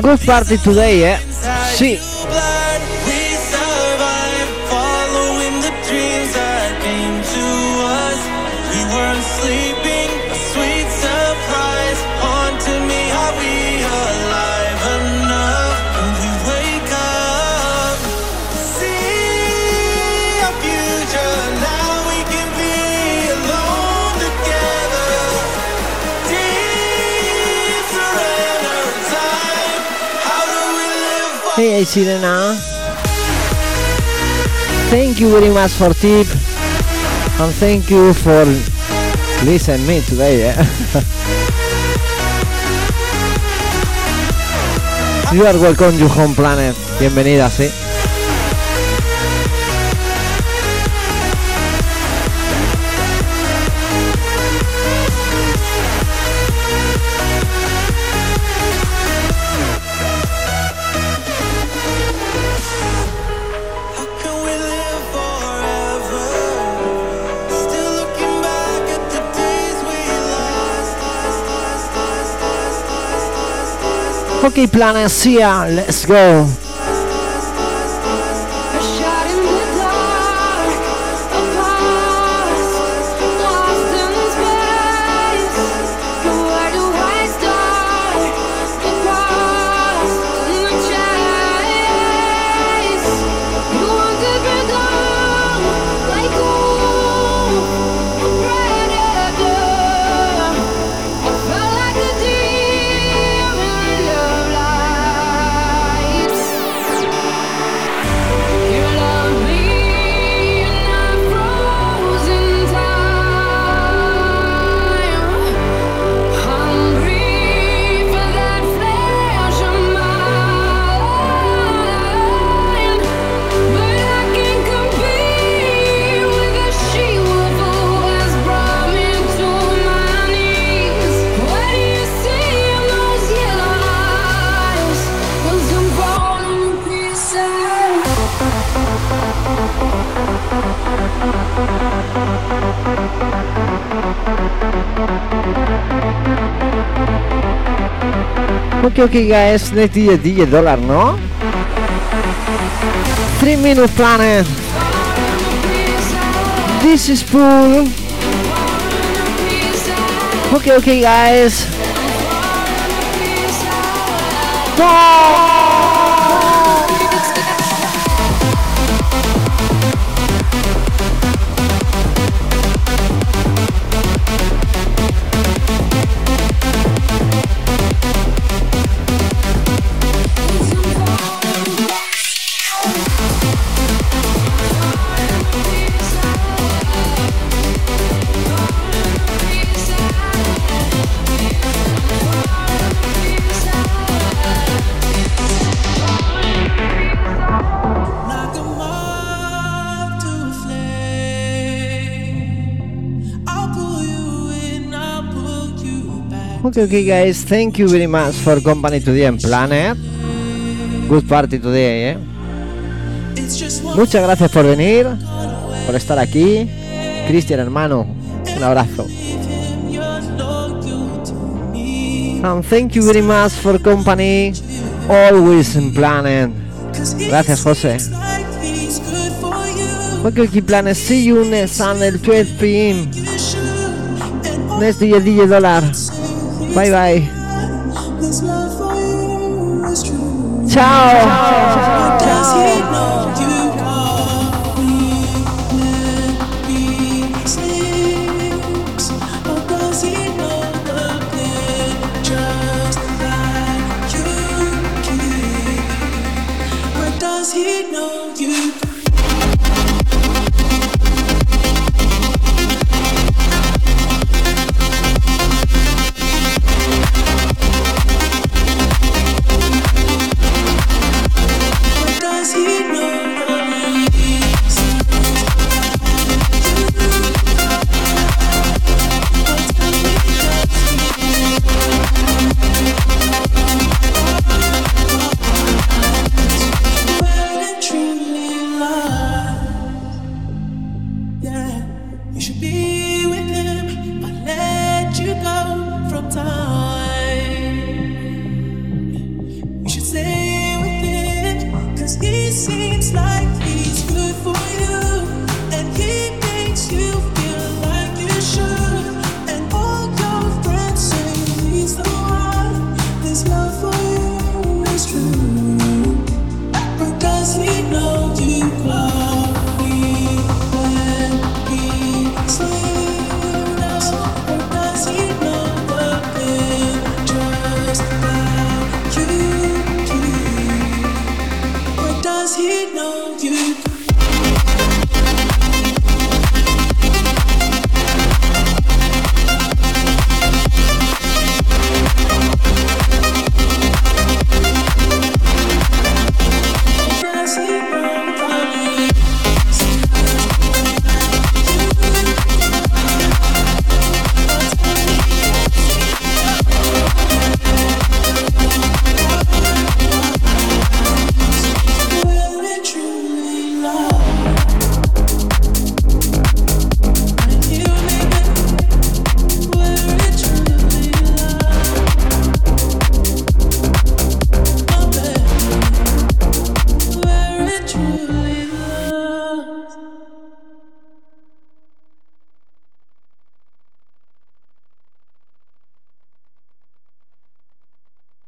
Good party today, eh? Sí. Hey, hey, Sirena. Thank you very much for tip. And thank you for listen me today. Eh? you are welcome, you home planet. Bienvenida, sí. Lost, lost. Okay, planet, see ya. Let's go. Guys. Next DJ, DJ Dollar, no? Three minute planet. This is full. Okay, okay, guys. Okay, guys. Thank you very much for company today en Planet. Good party today, eh? Muchas gracias por venir, por estar aquí. Cristian, hermano, un abrazo. And thank you very much for company. Always in Planet. Gracias, José. Okay, okay, Planet. See you next Sunday, 12 p.m. Next DJ, DJ Dollar. Bye, bye. his love for you is true. Ciao.